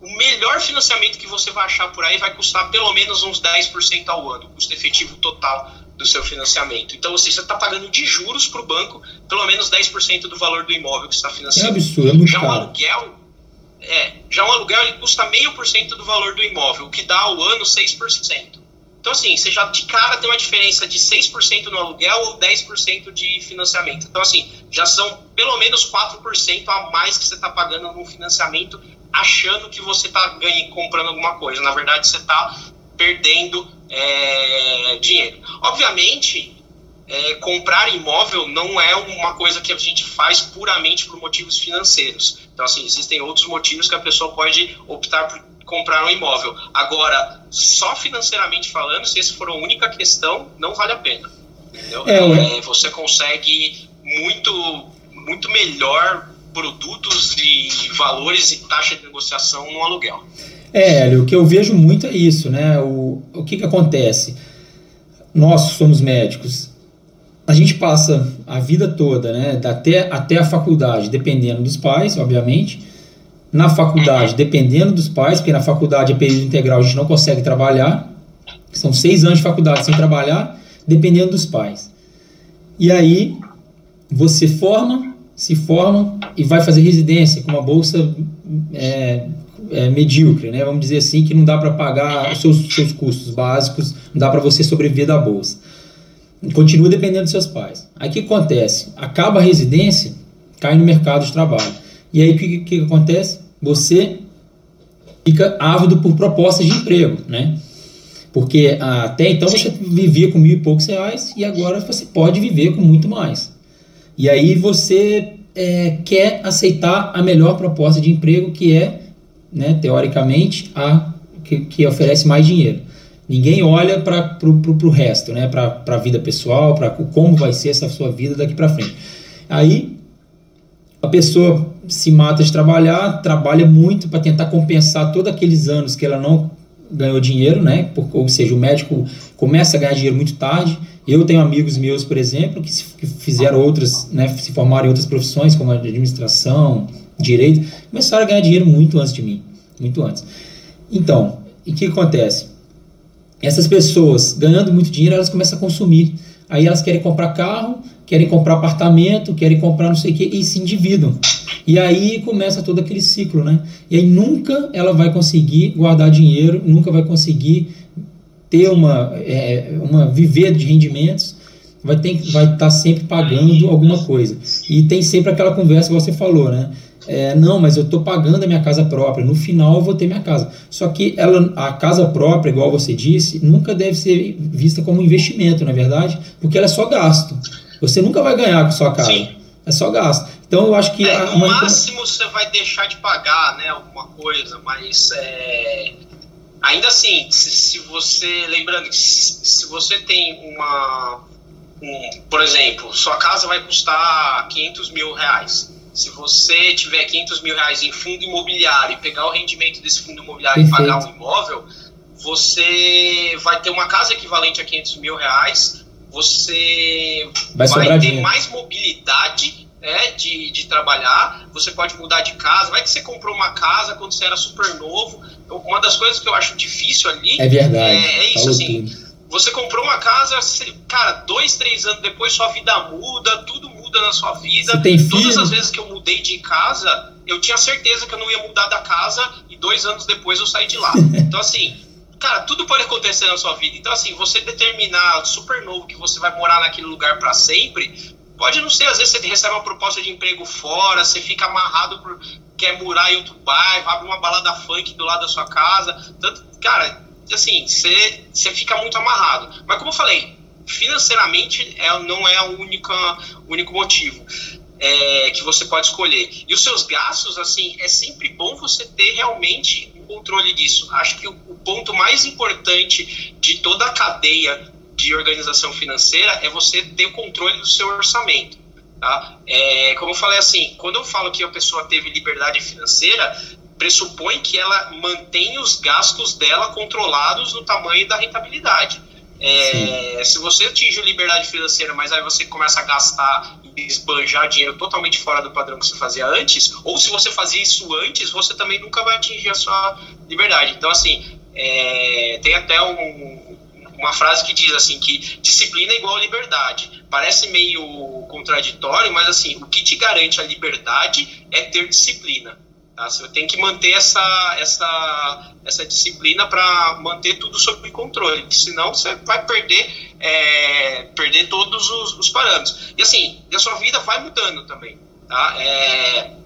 o melhor financiamento que você vai achar por aí vai custar pelo menos uns 10% ao ano, o custo efetivo total do seu financiamento. Então, você está pagando de juros para o banco pelo menos 10% do valor do imóvel que está financiando. É absurdo, é muito Já um aluguel, é, já um aluguel ele custa meio por cento do valor do imóvel, o que dá ao ano 6%. Então, assim, você já de cara tem uma diferença de 6% no aluguel ou 10% de financiamento. Então, assim, já são pelo menos 4% a mais que você está pagando no financiamento, achando que você está comprando alguma coisa. Na verdade, você está perdendo é, dinheiro. Obviamente, é, comprar imóvel não é uma coisa que a gente faz puramente por motivos financeiros. Então, assim, existem outros motivos que a pessoa pode optar por comprar um imóvel. Agora, só financeiramente falando, se essa for a única questão, não vale a pena. É, é, você consegue muito, muito melhor produtos e valores e taxa de negociação no aluguel. É, Hélio, o que eu vejo muito é isso, né? O, o que, que acontece? Nós somos médicos, a gente passa a vida toda, né, até, até a faculdade, dependendo dos pais, obviamente, na faculdade, dependendo dos pais, porque na faculdade é período integral, a gente não consegue trabalhar, são seis anos de faculdade sem trabalhar, dependendo dos pais. E aí você forma, se forma e vai fazer residência com uma bolsa é, é, medíocre, né? Vamos dizer assim, que não dá para pagar os seus, seus custos básicos, não dá para você sobreviver da bolsa. Continua dependendo dos seus pais. Aí o que acontece? Acaba a residência, cai no mercado de trabalho. E aí o que, que acontece? Você fica ávido por propostas de emprego, né? Porque até então você vivia com mil e poucos reais e agora você pode viver com muito mais. E aí você é, quer aceitar a melhor proposta de emprego que é, né, teoricamente, a que, que oferece mais dinheiro. Ninguém olha para o resto, né, para a vida pessoal, para como vai ser essa sua vida daqui para frente. Aí a pessoa se mata de trabalhar, trabalha muito para tentar compensar todos aqueles anos que ela não ganhou dinheiro, né? Por, ou seja, o médico começa a ganhar dinheiro muito tarde. Eu tenho amigos meus, por exemplo, que, se, que fizeram outras, né, se formaram em outras profissões, como administração, direito, começaram a ganhar dinheiro muito antes de mim, muito antes. Então, o que acontece? Essas pessoas ganhando muito dinheiro, elas começam a consumir. Aí elas querem comprar carro, querem comprar apartamento, querem comprar não sei o que e se endividam. E aí começa todo aquele ciclo, né? E aí nunca ela vai conseguir guardar dinheiro, nunca vai conseguir ter uma, é, uma viver de rendimentos, vai ter vai estar tá sempre pagando alguma coisa. E tem sempre aquela conversa que você falou, né? É, não, mas eu estou pagando a minha casa própria. No final eu vou ter minha casa. Só que ela, a casa própria, igual você disse, nunca deve ser vista como investimento, na é verdade, porque ela é só gasto. Você nunca vai ganhar com sua casa. Sim. É só gasto. Então eu acho que. É, no uma... máximo você vai deixar de pagar, né? Alguma coisa, mas é... ainda assim, se, se, você. Lembrando que se, se você tem uma. Um, por exemplo, sua casa vai custar 500 mil reais. Se você tiver 500 mil reais em fundo imobiliário e pegar o rendimento desse fundo imobiliário Perfeito. e pagar um imóvel, você vai ter uma casa equivalente a 500 mil reais você vai, vai ter dinheiro. mais mobilidade né, de, de trabalhar, você pode mudar de casa, vai que você comprou uma casa quando você era super novo. Então, uma das coisas que eu acho difícil ali é, verdade. é, é isso, assim. Tudo. Você comprou uma casa, cara, dois, três anos depois sua vida muda, tudo muda na sua vida. Você tem filho? Todas as vezes que eu mudei de casa, eu tinha certeza que eu não ia mudar da casa e dois anos depois eu saí de lá. Então, assim, Cara, tudo pode acontecer na sua vida. Então, assim, você determinar super novo que você vai morar naquele lugar para sempre, pode não ser. Às vezes você recebe uma proposta de emprego fora, você fica amarrado por. quer morar em outro bairro, abre uma balada funk do lado da sua casa. Tanto, cara, assim, você, você fica muito amarrado. Mas, como eu falei, financeiramente é, não é o único, o único motivo. É, que você pode escolher. E os seus gastos, assim, é sempre bom você ter realmente controle disso. Acho que o, o ponto mais importante de toda a cadeia de organização financeira é você ter o controle do seu orçamento. Tá? É, como eu falei assim, quando eu falo que a pessoa teve liberdade financeira, pressupõe que ela mantém os gastos dela controlados no tamanho da rentabilidade. É, se você atinge liberdade financeira, mas aí você começa a gastar esbanjar dinheiro totalmente fora do padrão que você fazia antes, ou se você fazia isso antes, você também nunca vai atingir a sua liberdade. Então, assim, é, tem até um, uma frase que diz assim que disciplina é igual liberdade. Parece meio contraditório, mas assim, o que te garante a liberdade é ter disciplina. Tá? Você tem que manter essa, essa, essa disciplina para manter tudo sob controle, senão você vai perder, é, perder todos os, os, parâmetros. E assim, a sua vida vai mudando também. Tá? É,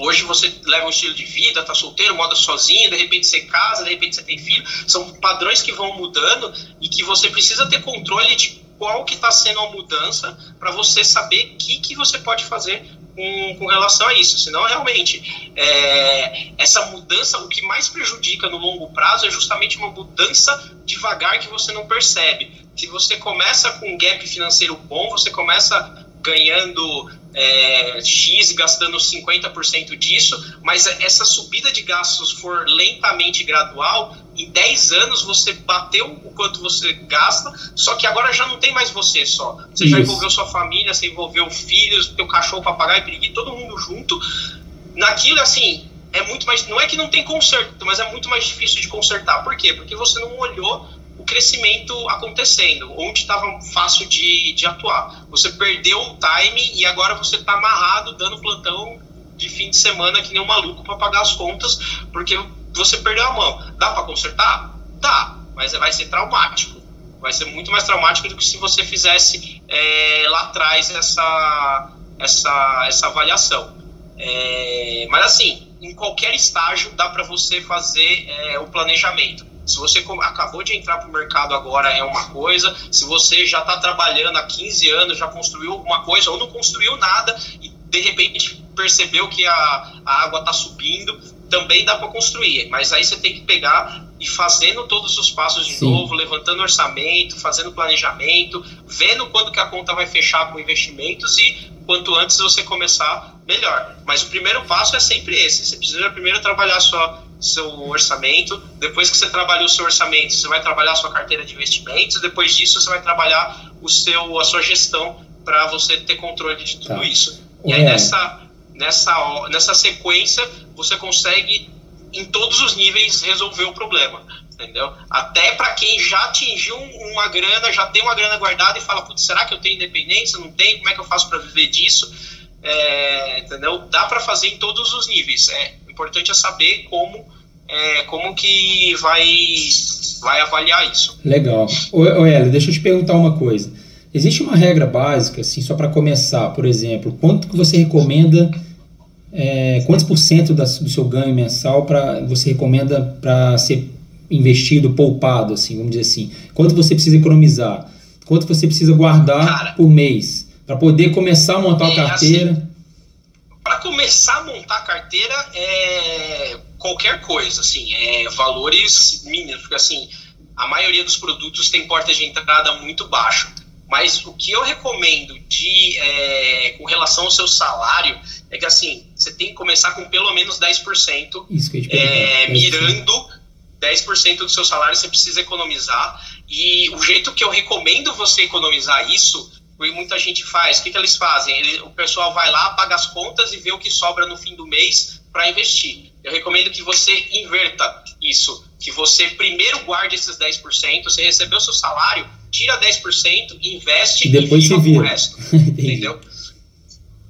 hoje você leva um estilo de vida, tá solteiro, moda sozinho, de repente você casa, de repente você tem filho. São padrões que vão mudando e que você precisa ter controle de qual que está sendo a mudança para você saber o que, que você pode fazer com, com relação a isso. Senão, realmente, é, essa mudança, o que mais prejudica no longo prazo é justamente uma mudança devagar que você não percebe. Se você começa com um gap financeiro bom, você começa ganhando é, X gastando 50% disso, mas essa subida de gastos for lentamente gradual, em 10 anos você bateu o quanto você gasta, só que agora já não tem mais você só. Você Isso. já envolveu sua família, você envolveu filhos, teu cachorro, papagaio, periquito, todo mundo junto. Naquilo, assim, é muito mais. Não é que não tem conserto, mas é muito mais difícil de consertar. Por quê? Porque você não olhou crescimento acontecendo, onde estava fácil de, de atuar. Você perdeu o time e agora você está amarrado, dando plantão de fim de semana que nem um maluco para pagar as contas, porque você perdeu a mão. Dá para consertar? Dá, mas vai ser traumático. Vai ser muito mais traumático do que se você fizesse é, lá atrás essa, essa, essa avaliação. É, mas assim, em qualquer estágio dá para você fazer é, o planejamento. Se você acabou de entrar para o mercado agora é uma coisa, se você já está trabalhando há 15 anos, já construiu alguma coisa ou não construiu nada e de repente percebeu que a, a água está subindo, também dá para construir. Mas aí você tem que pegar e fazendo todos os passos de Sim. novo, levantando orçamento, fazendo planejamento, vendo quando que a conta vai fechar com investimentos e quanto antes você começar, melhor. Mas o primeiro passo é sempre esse. Você precisa primeiro trabalhar sua, seu orçamento. Depois que você trabalhou o seu orçamento, você vai trabalhar a sua carteira de investimentos. Depois disso, você vai trabalhar o seu, a sua gestão para você ter controle de tudo tá. isso. E aí, nessa, nessa, nessa sequência, você consegue, em todos os níveis, resolver o problema entendeu? Até para quem já atingiu uma grana, já tem uma grana guardada e fala, putz, será que eu tenho independência? Não tenho? Como é que eu faço para viver disso? É, entendeu? Dá para fazer em todos os níveis. É importante é saber como é, como que vai vai avaliar isso. Legal. Ô Hélio, deixa eu te perguntar uma coisa. Existe uma regra básica, assim, só para começar, por exemplo, quanto que você recomenda, é, quantos por cento da, do seu ganho mensal para você recomenda para ser investido, poupado, assim, vamos dizer assim? Quanto você precisa economizar? Quanto você precisa guardar Cara, por mês? Para poder começar a montar a carteira? Assim, para começar a montar a carteira, é qualquer coisa, assim, é valores mínimos, porque assim, a maioria dos produtos tem porta de entrada muito baixo. Mas o que eu recomendo de é, com relação ao seu salário é que assim, você tem que começar com pelo menos 10%, Isso que é, mirando 10% do seu salário você precisa economizar. E o jeito que eu recomendo você economizar isso, e muita gente faz, o que, que eles fazem? Ele, o pessoal vai lá, paga as contas e vê o que sobra no fim do mês para investir. Eu recomendo que você inverta isso, que você primeiro guarde esses 10%, você recebeu seu salário, tira 10%, investe e depois e fica com o resto. entendeu?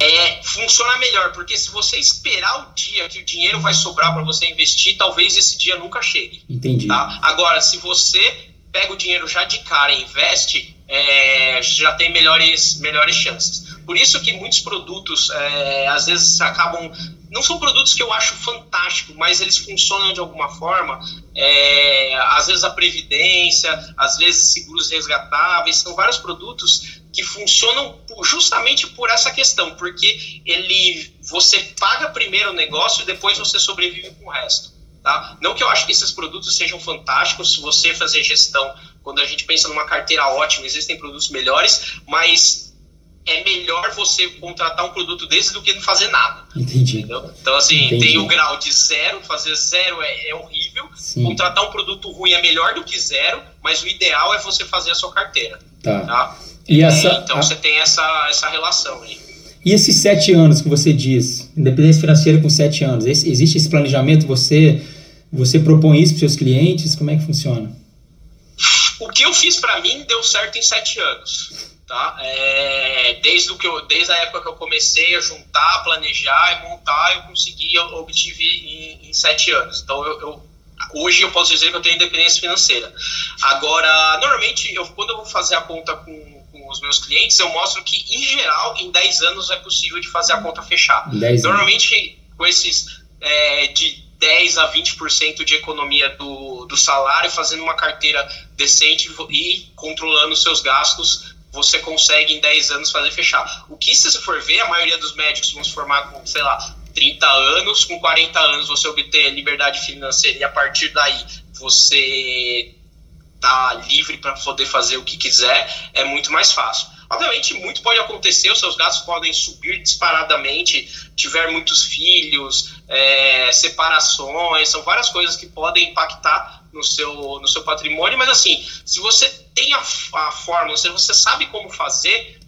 é, funciona melhor, porque se você esperar o dia que o dinheiro vai sobrar para você investir, talvez esse dia nunca chegue. Entendi. Tá? Agora, se você pega o dinheiro já de cara e investe, é, já tem melhores, melhores chances. Por isso que muitos produtos, é, às vezes, acabam. Não são produtos que eu acho fantástico, mas eles funcionam de alguma forma. É, às vezes a previdência, às vezes seguros resgatáveis, são vários produtos que funcionam justamente por essa questão, porque ele você paga primeiro o negócio e depois você sobrevive com o resto. Tá? Não que eu acho que esses produtos sejam fantásticos, se você fazer gestão, quando a gente pensa numa carteira ótima, existem produtos melhores, mas é melhor você contratar um produto desse do que não fazer nada. Entendi. Entendeu? Então, assim, Entendi. tem o grau de zero, fazer zero é, é horrível. Sim. Contratar um produto ruim é melhor do que zero, mas o ideal é você fazer a sua carteira. Tá. tá? E essa, então a... você tem essa, essa relação aí. E esses sete anos que você diz, independência financeira com sete anos, existe esse planejamento? Você, você propõe isso para seus clientes? Como é que funciona? O que eu fiz para mim deu certo em sete anos. Tá? É, desde, o que eu, desde a época que eu comecei a juntar, planejar e montar, eu consegui, eu obtive em, em sete anos. Então, eu, eu, hoje eu posso dizer que eu tenho independência financeira. Agora, normalmente, eu, quando eu vou fazer a conta com os meus clientes, eu mostro que, em geral, em 10 anos é possível de fazer a conta fechar. Normalmente, com esses é, de 10 a 20% de economia do, do salário, fazendo uma carteira decente e controlando seus gastos, você consegue em 10 anos fazer fechar. O que, se você for ver, a maioria dos médicos vão se formar com, sei lá, 30 anos, com 40 anos você obter liberdade financeira e a partir daí você tá livre para poder fazer o que quiser, é muito mais fácil. Obviamente, muito pode acontecer, os seus gastos podem subir disparadamente, tiver muitos filhos, é, separações, são várias coisas que podem impactar no seu, no seu patrimônio, mas assim, se você tem a, a fórmula, se você sabe como fazer,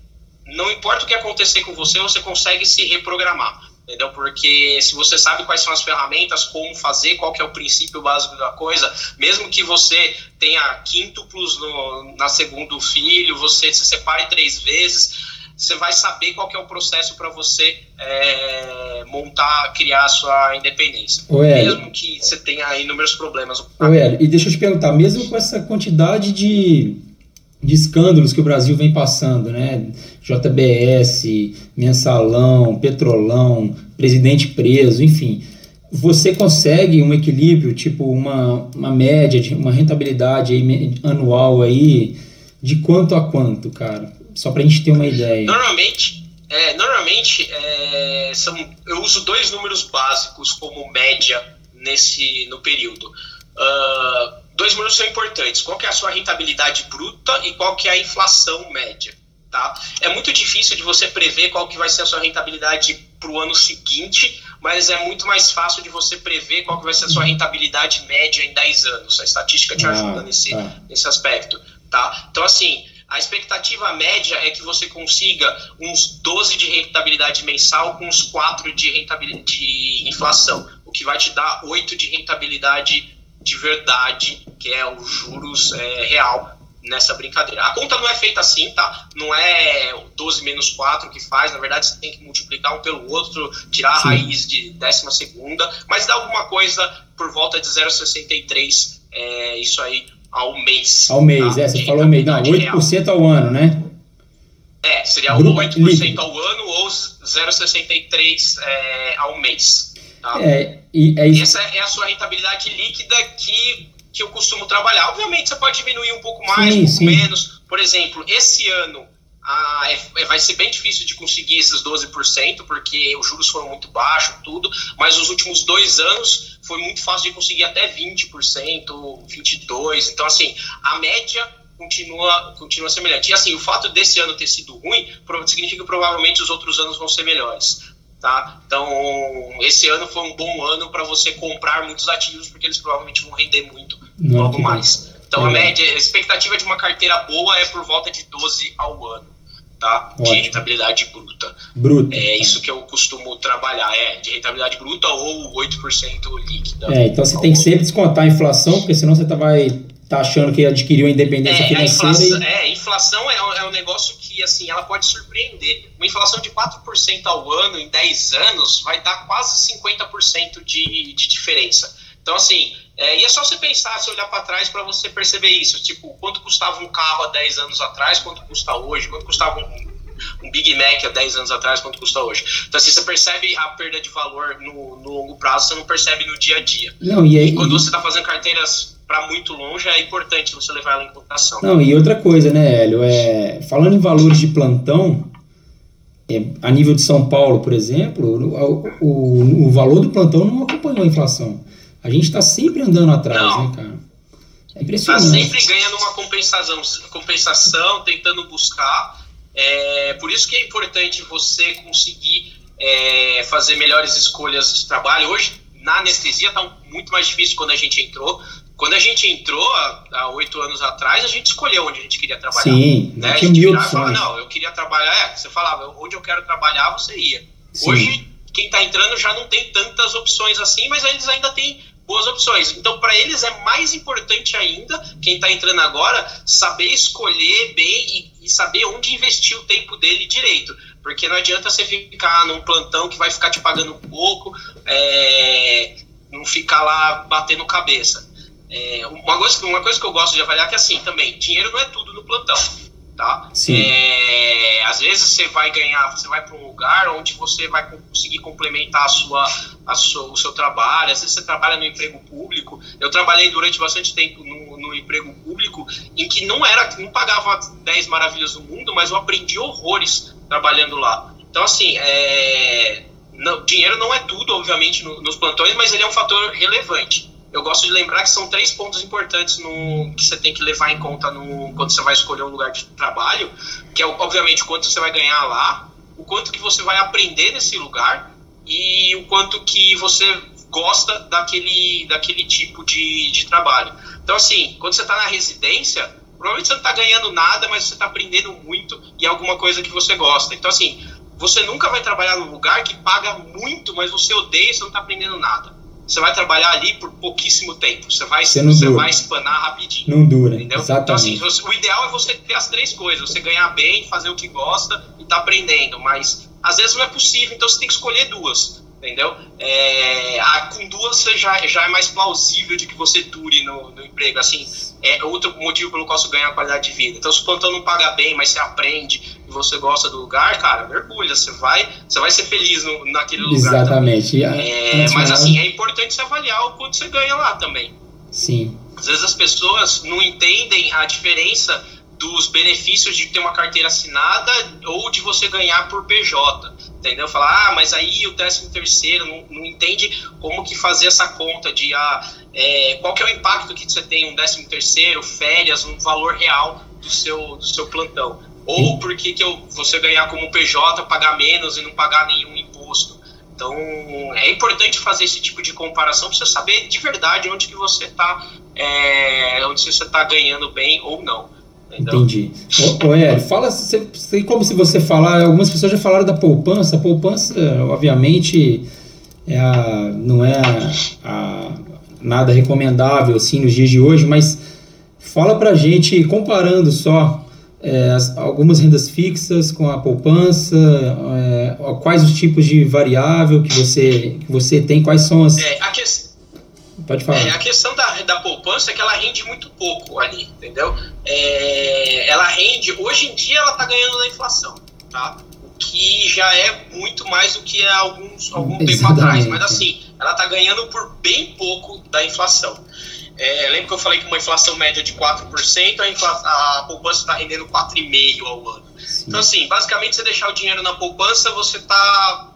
não importa o que acontecer com você, você consegue se reprogramar entendeu? Porque se você sabe quais são as ferramentas, como fazer, qual que é o princípio básico da coisa, mesmo que você tenha quíntuplos no, na segundo filho, você se separe três vezes, você vai saber qual que é o processo para você é, montar, criar a sua independência. mesmo que você tenha inúmeros problemas. Hélio, e deixa eu te perguntar, mesmo com essa quantidade de, de escândalos que o Brasil vem passando, né? JBS, mensalão, petrolão, presidente preso, enfim. Você consegue um equilíbrio, tipo uma, uma média, de uma rentabilidade aí, anual aí, de quanto a quanto, cara? Só para a gente ter uma ideia. Normalmente, é, normalmente é, são, eu uso dois números básicos como média nesse no período. Uh, dois números são importantes. Qual que é a sua rentabilidade bruta e qual que é a inflação média? Tá? É muito difícil de você prever qual que vai ser a sua rentabilidade para o ano seguinte, mas é muito mais fácil de você prever qual que vai ser a sua rentabilidade média em 10 anos. A estatística te ah, ajuda nesse, tá. nesse aspecto. Tá? Então, assim, a expectativa média é que você consiga uns 12 de rentabilidade mensal com uns 4 de, rentabilidade, de inflação, o que vai te dar 8 de rentabilidade de verdade, que é os juros é, real nessa brincadeira. A conta não é feita assim, tá? Não é 12 menos 4 que faz, na verdade você tem que multiplicar um pelo outro, tirar Sim. a raiz de décima segunda, mas dá alguma coisa por volta de 0,63, é, isso aí ao mês. Ao mês, tá? é, você falou mês, não, 8% real. ao ano, né? É, seria Grupo 8% líquido. ao ano ou 0,63 é, ao mês. Tá? É, e, é isso. Essa é a sua rentabilidade líquida que que eu costumo trabalhar. Obviamente, você pode diminuir um pouco mais, sim, um pouco sim. menos. Por exemplo, esse ano ah, é, vai ser bem difícil de conseguir esses 12%, porque os juros foram muito baixos, tudo, mas os últimos dois anos foi muito fácil de conseguir até 20%, 22%. Então, assim, a média continua, continua semelhante. E assim, o fato desse ano ter sido ruim significa que provavelmente os outros anos vão ser melhores. Tá? Então, esse ano foi um bom ano para você comprar muitos ativos, porque eles provavelmente vão render muito Não, logo mais. Então, é. a média, a expectativa de uma carteira boa é por volta de 12 ao ano, tá? De rentabilidade bruta. Bruta. É isso que eu costumo trabalhar, é, de rentabilidade bruta ou 8% líquida. É, então você tem que sempre descontar a inflação, porque senão você tá, vai tá achando que adquiriu a independência é, financeira. A inflação, e... É, inflação é, é, um negócio que assim, ela pode surpreender. Uma inflação de 4% ao ano em 10 anos vai dar quase 50% de, de diferença. Então, assim, é, e é só você pensar, se olhar para trás para você perceber isso. Tipo, quanto custava um carro há 10 anos atrás, quanto custa hoje, quanto custava um, um Big Mac há 10 anos atrás, quanto custa hoje. Então, assim, você percebe a perda de valor no, no longo prazo, você não percebe no dia a dia. Não, e, aí, e quando você está fazendo carteiras para muito longe, é importante você levar ela em contação. Não, e outra coisa, né, Hélio? É, falando em valores de plantão, é, a nível de São Paulo, por exemplo, o, o, o valor do plantão não acompanhou a inflação. A gente está sempre andando atrás, não. né, cara? É impressionante. Está sempre ganhando uma compensação, compensação tentando buscar. É, por isso que é importante você conseguir é, fazer melhores escolhas de trabalho. Hoje, na anestesia, está muito mais difícil quando a gente entrou. Quando a gente entrou há oito anos atrás, a gente escolheu onde a gente queria trabalhar. Sim, né? A gente virava e falava, não, eu queria trabalhar. É, você falava, onde eu quero trabalhar, você ia. Sim. Hoje, quem está entrando já não tem tantas opções assim, mas eles ainda têm boas opções. Então, para eles é mais importante ainda, quem está entrando agora, saber escolher bem e, e, saber onde investir o tempo dele direito. Porque não adianta você ficar num plantão que vai ficar te pagando pouco, é, não ficar lá batendo cabeça. É, uma, coisa, uma coisa que eu gosto de avaliar é que assim também, dinheiro não é tudo no plantão. Tá? É, às vezes você vai ganhar, você vai para um lugar onde você vai conseguir complementar a sua, a sua, o seu trabalho. Às vezes você trabalha no emprego público. Eu trabalhei durante bastante tempo no, no emprego público em que não era, não pagava 10 maravilhas do mundo, mas eu aprendi horrores trabalhando lá. Então assim, é, não, dinheiro não é tudo, obviamente, no, nos plantões, mas ele é um fator relevante eu gosto de lembrar que são três pontos importantes no, que você tem que levar em conta no, quando você vai escolher um lugar de trabalho, que é obviamente quanto você vai ganhar lá, o quanto que você vai aprender nesse lugar e o quanto que você gosta daquele, daquele tipo de, de trabalho. Então, assim, quando você está na residência, provavelmente você não está ganhando nada, mas você está aprendendo muito e é alguma coisa que você gosta. Então, assim, você nunca vai trabalhar num lugar que paga muito, mas você odeia e você não está aprendendo nada você vai trabalhar ali por pouquíssimo tempo. Você vai, você, você vai espanar rapidinho. Não dura. Entendeu? Exatamente. Então, assim, o ideal é você ter as três coisas: você ganhar bem, fazer o que gosta e tá aprendendo. Mas às vezes não é possível, então você tem que escolher duas entendeu? É, a, com duas você já, já é mais plausível de que você dure no, no, emprego, assim, é outro motivo pelo qual você ganha a qualidade de vida. Então, se o plantão não paga bem, mas você aprende e você gosta do lugar, cara, mergulha, você vai, você vai ser feliz no, naquele lugar. Exatamente. É, mas, assim, é importante você avaliar o quanto você ganha lá também. Sim. Às vezes as pessoas não entendem a diferença dos benefícios de ter uma carteira assinada ou de você ganhar por PJ, entendeu? Falar, ah, mas aí o 13 terceiro não, não entende como que fazer essa conta de ah, é, qual que é o impacto que você tem um 13 terceiro, férias, um valor real do seu, do seu plantão. Ou por que, que eu, você ganhar como PJ, pagar menos e não pagar nenhum imposto. Então, é importante fazer esse tipo de comparação para você saber de verdade onde que você está é, onde você está ganhando bem ou não. Entendi. Ô, ô fala você, como se você falar, algumas pessoas já falaram da poupança, a poupança, obviamente, é a, não é a, a, nada recomendável assim nos dias de hoje, mas fala pra gente, comparando só é, as, algumas rendas fixas com a poupança, é, quais os tipos de variável que você, que você tem, quais são as... É, Pode falar. É, a questão da, da poupança é que ela rende muito pouco ali, entendeu? É, ela rende, hoje em dia ela está ganhando da inflação, tá? O que já é muito mais do que há alguns, algum Exatamente. tempo atrás. Mas assim, ela está ganhando por bem pouco da inflação. É, lembra que eu falei que uma inflação média de 4%, a, infla, a poupança está rendendo 4,5% ao ano. Sim. Então, assim, basicamente, você deixar o dinheiro na poupança, você está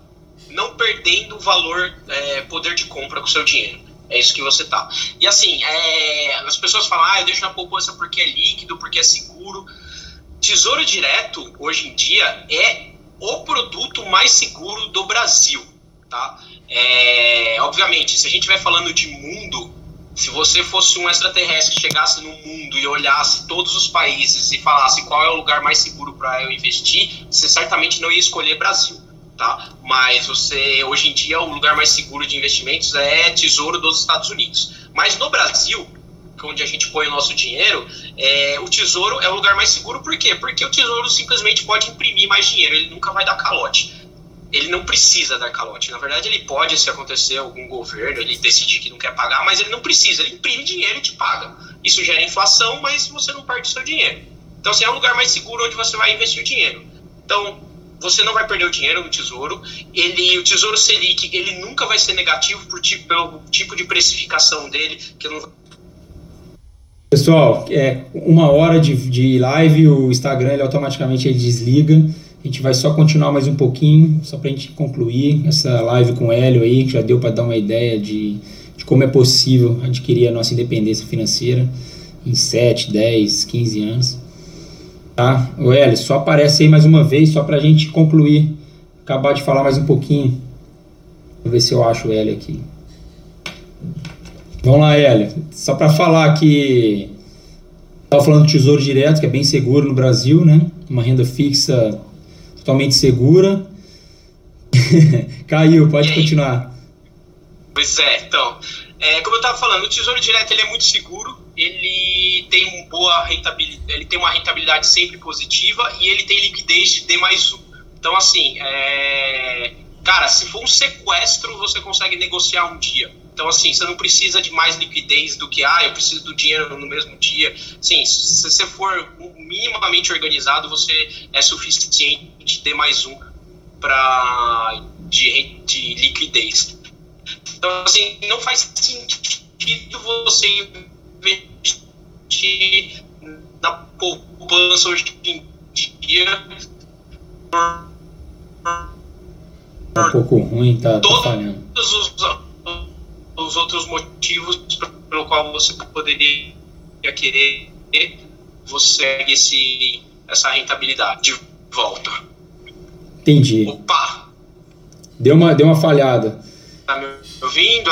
não perdendo o valor, é, poder de compra com o seu dinheiro. É isso que você tá. E assim, é, as pessoas falam, ah, eu deixo na poupança porque é líquido, porque é seguro. Tesouro Direto, hoje em dia, é o produto mais seguro do Brasil, tá? É, obviamente, se a gente estiver falando de mundo, se você fosse um extraterrestre que chegasse no mundo e olhasse todos os países e falasse qual é o lugar mais seguro para eu investir, você certamente não ia escolher Brasil tá? Mas você, hoje em dia, o lugar mais seguro de investimentos é Tesouro dos Estados Unidos. Mas no Brasil, é onde a gente põe o nosso dinheiro, é, o Tesouro é o lugar mais seguro, por quê? Porque o Tesouro simplesmente pode imprimir mais dinheiro, ele nunca vai dar calote. Ele não precisa dar calote. Na verdade, ele pode, se acontecer algum governo, ele decidir que não quer pagar, mas ele não precisa. Ele imprime dinheiro e te paga. Isso gera inflação, mas você não perde seu dinheiro. Então, assim, é o lugar mais seguro onde você vai investir o dinheiro. Então, você não vai perder o dinheiro no tesouro. Ele, o tesouro Selic, ele nunca vai ser negativo por tipo, pelo tipo de precificação dele, que não Pessoal, é uma hora de, de live, o Instagram ele automaticamente ele desliga. A gente vai só continuar mais um pouquinho, só para a gente concluir essa live com o Hélio aí, que já deu para dar uma ideia de, de como é possível adquirir a nossa independência financeira em 7, 10, 15 anos. Tá? O Hélio, só aparece aí mais uma vez, só para a gente concluir, acabar de falar mais um pouquinho. Vou ver se eu acho o Hélio aqui. Vamos lá, Hélio. Só para falar que estava falando do Tesouro Direto, que é bem seguro no Brasil, né? Uma renda fixa totalmente segura. Caiu, pode continuar. Pois é, então. É, como eu estava falando, o Tesouro Direto ele é muito seguro, ele tem uma boa rentabilidade, ele tem uma rentabilidade sempre positiva e ele tem liquidez de D mais um. Então, assim, é... cara, se for um sequestro, você consegue negociar um dia. Então, assim, você não precisa de mais liquidez do que, ah, eu preciso do dinheiro no mesmo dia. Sim, se você for minimamente organizado, você é suficiente de ter mais um para de, de liquidez. Então, assim, não faz sentido você investir na poupança hoje em dia Tá um pouco ruim, tá, tá falhando. Todos os, os outros motivos pelo qual você poderia querer você esse, essa rentabilidade de volta. Entendi. Opa! Deu uma, deu uma falhada. Tá me ouvindo?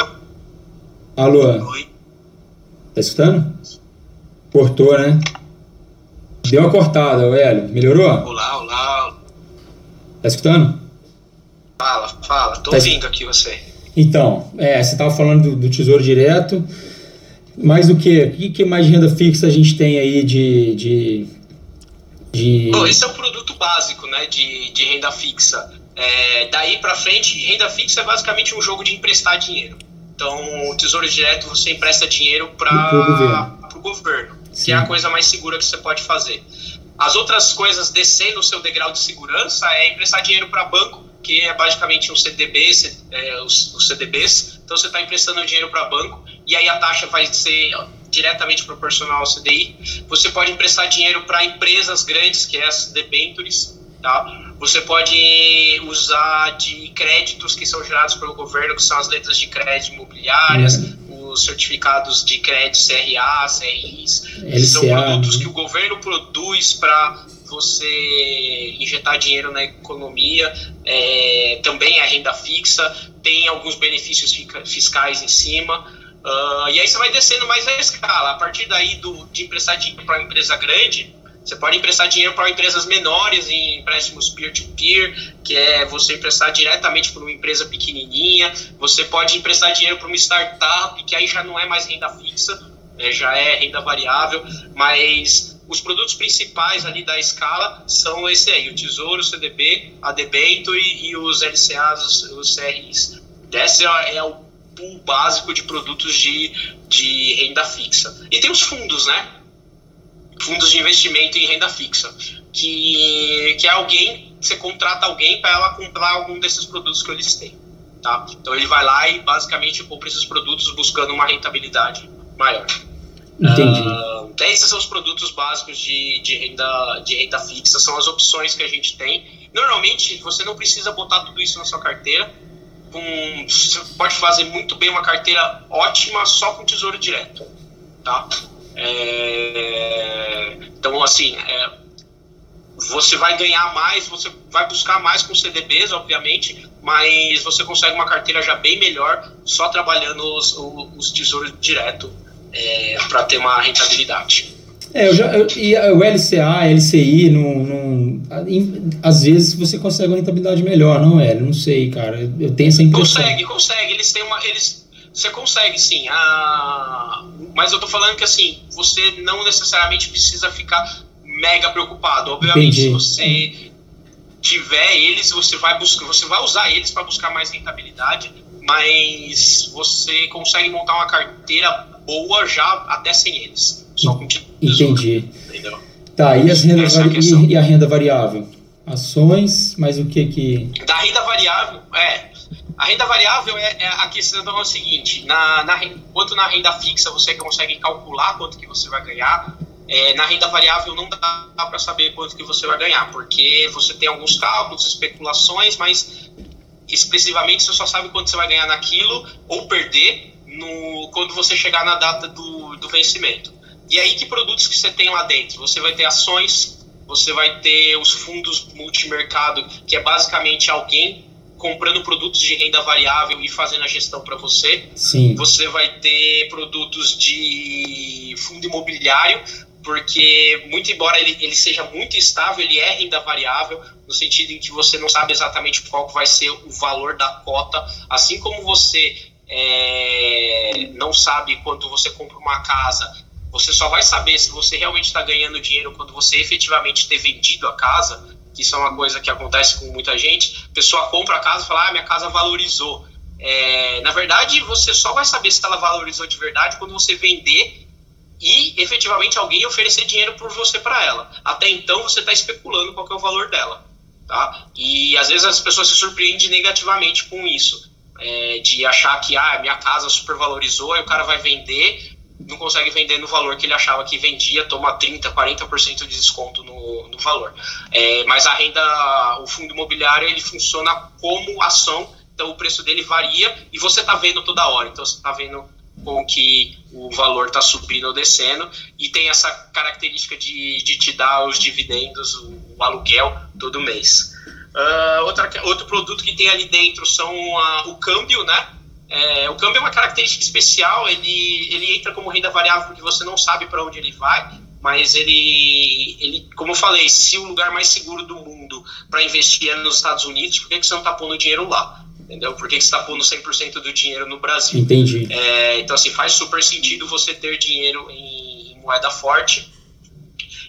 Alô? Oi. Tá escutando? Cortou, né? Deu uma cortada, o Hélio. Melhorou? Olá, olá. Tá escutando? Fala, fala. Tô tá ouvindo aqui você. Então, é, você estava falando do, do, Tesouro Direto. Mais do que? O que, que mais de renda fixa a gente tem aí de. de, de... Bom, esse é o produto básico né, de, de renda fixa. É, daí para frente, renda fixa é basicamente um jogo de emprestar dinheiro. Então, o Tesouro Direto você empresta dinheiro para o governo, que é a coisa mais segura que você pode fazer. As outras coisas descendo o seu degrau de segurança é emprestar dinheiro para banco, que é basicamente um CDB, é, os, os CDBs. Então você está emprestando dinheiro para banco e aí a taxa vai ser diretamente proporcional ao CDI. Você pode emprestar dinheiro para empresas grandes, que é as debentures, tá? Você pode usar de créditos que são gerados pelo governo, que são as letras de crédito imobiliárias, uhum. os certificados de crédito CRA, CRIs, LCA, são produtos né? que o governo produz para você injetar dinheiro na economia, é, também é renda fixa, tem alguns benefícios fiscais em cima. Uh, e aí você vai descendo mais a escala. A partir daí do, de emprestar dinheiro para uma empresa grande, você pode emprestar dinheiro para empresas menores em empréstimos peer-to-peer, -peer, que é você emprestar diretamente para uma empresa pequenininha. Você pode emprestar dinheiro para uma startup, que aí já não é mais renda fixa, né, já é renda variável, mas os produtos principais ali da escala são esse aí, o Tesouro, o CDB, a debento e, e os LCAs, os, os CRIs. Esse é, é o pool básico de produtos de, de renda fixa. E tem os fundos, né? Fundos de investimento em renda fixa, que, que é alguém, você contrata alguém para ela comprar algum desses produtos que eu listei. Tá? Então ele vai lá e basicamente compra esses produtos buscando uma rentabilidade maior. Entendi. Uh, esses são os produtos básicos de, de, renda, de renda fixa, são as opções que a gente tem. Normalmente você não precisa botar tudo isso na sua carteira. Com, você pode fazer muito bem uma carteira ótima só com tesouro direto. Tá? É, então, assim, é, você vai ganhar mais, você vai buscar mais com CDBs, obviamente, mas você consegue uma carteira já bem melhor só trabalhando os, os tesouros direto é, para ter uma rentabilidade. É, eu já, eu, e o LCA, LCI, não, não, às vezes você consegue uma rentabilidade melhor, não é? Não sei, cara. Eu tenho essa impressão. Consegue, consegue. Eles têm uma. Eles, você consegue, sim. Ah, mas eu tô falando que assim, você não necessariamente precisa ficar mega preocupado. Obviamente, Entendi. se você tiver eles, você vai buscar, você vai usar eles para buscar mais rentabilidade, mas você consegue montar uma carteira boa já até sem eles. Só com Entendi. Entendeu? Tá, e, as rendas é e, e a renda variável? Ações, mas o que que. Da renda variável, é. A renda variável é, é a questão é o seguinte: na, na, quanto na renda fixa você consegue calcular quanto que você vai ganhar, é, na renda variável não dá, dá para saber quanto que você vai ganhar, porque você tem alguns cálculos, especulações, mas expressivamente você só sabe quanto você vai ganhar naquilo ou perder no, quando você chegar na data do, do vencimento. E aí que produtos que você tem lá dentro? Você vai ter ações, você vai ter os fundos multimercado, que é basicamente alguém comprando produtos de renda variável e fazendo a gestão para você. Sim. Você vai ter produtos de fundo imobiliário, porque muito embora ele, ele seja muito estável, ele é renda variável, no sentido em que você não sabe exatamente qual vai ser o valor da cota, assim como você é, não sabe quando você compra uma casa, você só vai saber se você realmente está ganhando dinheiro quando você efetivamente ter vendido a casa que isso é uma coisa que acontece com muita gente. A pessoa compra a casa e fala, ah, minha casa valorizou. É, na verdade, você só vai saber se ela valorizou de verdade quando você vender e efetivamente alguém oferecer dinheiro por você para ela. Até então, você está especulando qual é o valor dela. Tá? E às vezes as pessoas se surpreendem negativamente com isso. É, de achar que ah, minha casa supervalorizou, aí o cara vai vender não consegue vender no valor que ele achava que vendia, toma 30%, 40% de desconto no, no valor. É, mas a renda, o fundo imobiliário, ele funciona como ação, então o preço dele varia e você está vendo toda hora. Então você está vendo com que o valor está subindo ou descendo e tem essa característica de, de te dar os dividendos, o, o aluguel todo mês. Uh, outra, outro produto que tem ali dentro são uh, o câmbio, né? É, o câmbio é uma característica especial, ele, ele entra como renda variável porque você não sabe para onde ele vai, mas ele, ele, como eu falei, se o lugar mais seguro do mundo para investir é nos Estados Unidos, por que, que você não está pondo dinheiro lá? Entendeu? Por que, que você está pondo 100% do dinheiro no Brasil? Entendi. É, então, assim, faz super sentido você ter dinheiro em, em moeda forte.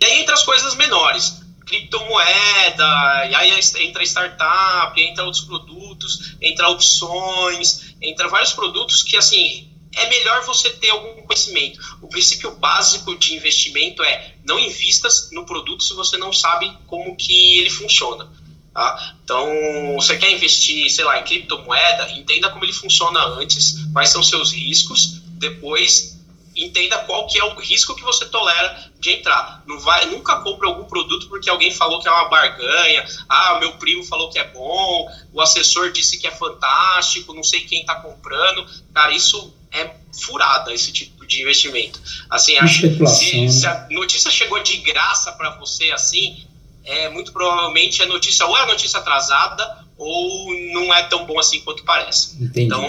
E aí entra as coisas menores criptomoeda, e aí entra startup, entra outros produtos, entra opções, entra vários produtos que, assim, é melhor você ter algum conhecimento. O princípio básico de investimento é não invista no produto se você não sabe como que ele funciona. Tá? Então, você quer investir, sei lá, em criptomoeda, entenda como ele funciona antes, quais são seus riscos, depois entenda qual que é o risco que você tolera de entrar. Não vai, nunca compre algum produto porque alguém falou que é uma barganha, ah, meu primo falou que é bom, o assessor disse que é fantástico, não sei quem está comprando. Cara, isso é furada, esse tipo de investimento. Assim, acho, se, se, a notícia chegou de graça para você assim, é muito provavelmente a notícia ou é a notícia atrasada ou não é tão bom assim quanto parece. Entendi. Então,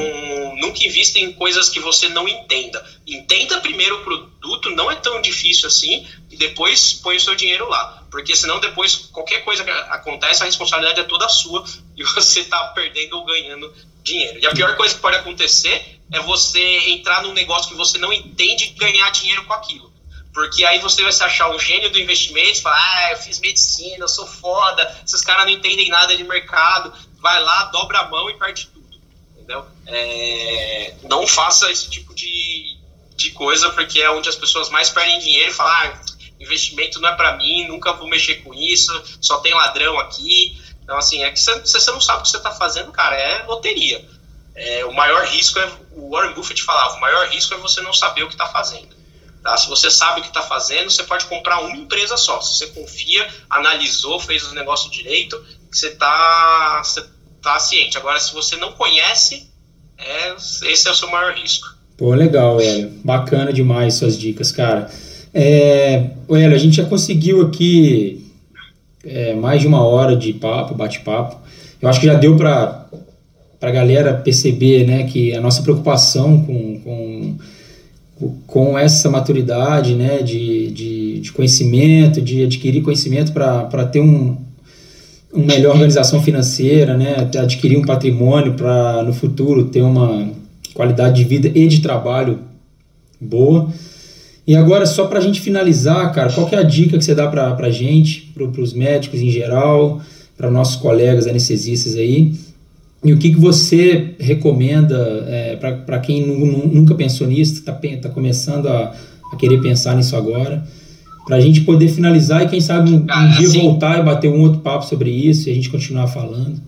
nunca invista em coisas que você não entenda. Entenda primeiro o produto, não é tão difícil assim, e depois põe o seu dinheiro lá. Porque senão depois qualquer coisa que acontece, a responsabilidade é toda sua e você está perdendo ou ganhando dinheiro. E a pior coisa que pode acontecer é você entrar num negócio que você não entende e ganhar dinheiro com aquilo. Porque aí você vai se achar um gênio do investimento, falar, ah, eu fiz medicina, eu sou foda, esses caras não entendem nada de mercado. Vai lá, dobra a mão e perde tudo. Entendeu? É, não faça esse tipo de, de coisa, porque é onde as pessoas mais perdem dinheiro e falam, ah, investimento não é para mim, nunca vou mexer com isso, só tem ladrão aqui. Então, assim, é que se você não sabe o que você está fazendo, cara, é loteria. É, o maior risco é, o Warren Buffett falava, o maior risco é você não saber o que está fazendo. Tá? Se você sabe o que está fazendo, você pode comprar uma empresa só. Se você confia, analisou, fez o negócio direito, você está você tá ciente. Agora, se você não conhece, é, esse é o seu maior risco. Pô, legal, Hélio. Bacana demais suas dicas, cara. É, Hélio, a gente já conseguiu aqui é, mais de uma hora de papo, bate-papo. Eu acho que já deu para a galera perceber né, que a nossa preocupação com, com com essa maturidade né, de, de, de conhecimento, de adquirir conhecimento para ter um, uma melhor organização financeira, né, adquirir um patrimônio para no futuro ter uma qualidade de vida e de trabalho boa. E agora, só para a gente finalizar, cara, qual é a dica que você dá para a gente, para os médicos em geral, para nossos colegas anestesistas aí, e o que, que você recomenda é, para quem nunca pensou nisso, está tá começando a, a, querer pensar nisso agora? Para a gente poder finalizar e, quem sabe, um, um dia assim, voltar e bater um outro papo sobre isso e a gente continuar falando.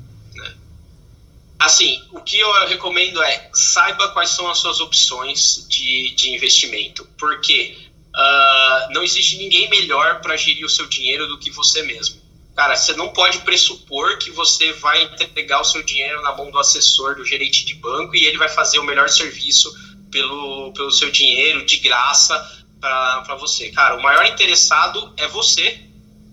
Assim, o que eu recomendo é saiba quais são as suas opções de, de investimento, porque uh, não existe ninguém melhor para gerir o seu dinheiro do que você mesmo. Cara, você não pode pressupor que você vai entregar o seu dinheiro na mão do assessor, do gerente de banco, e ele vai fazer o melhor serviço pelo, pelo seu dinheiro, de graça, para você. Cara, o maior interessado é você.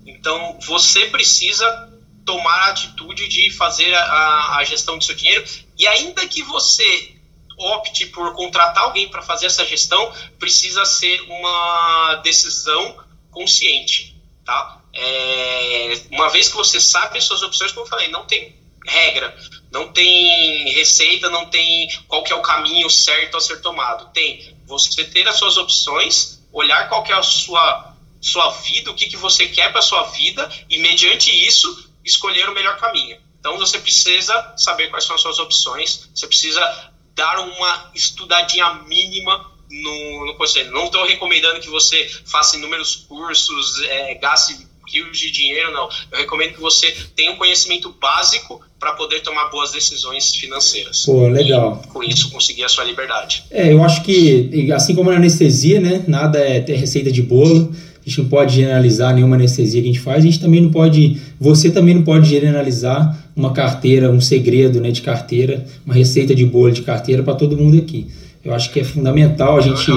Então, você precisa tomar a atitude de fazer a, a gestão do seu dinheiro. E ainda que você opte por contratar alguém para fazer essa gestão, precisa ser uma decisão consciente, tá? É, uma vez que você sabe as suas opções, como eu falei, não tem regra, não tem receita, não tem qual que é o caminho certo a ser tomado. Tem você ter as suas opções, olhar qual que é a sua sua vida, o que, que você quer para sua vida e mediante isso escolher o melhor caminho. Então você precisa saber quais são as suas opções, você precisa dar uma estudadinha mínima no, no conselho. Não estou recomendando que você faça inúmeros cursos, é, gaste rios de dinheiro, não. Eu recomendo que você tenha um conhecimento básico para poder tomar boas decisões financeiras. Pô, legal. E, com isso, conseguir a sua liberdade. É, eu acho que, assim como na anestesia, né, nada é ter receita de bolo. A gente não pode generalizar nenhuma anestesia que a gente faz. A gente também não pode, você também não pode generalizar uma carteira, um segredo, né, de carteira, uma receita de bolo de carteira para todo mundo aqui. Eu acho que é fundamental a gente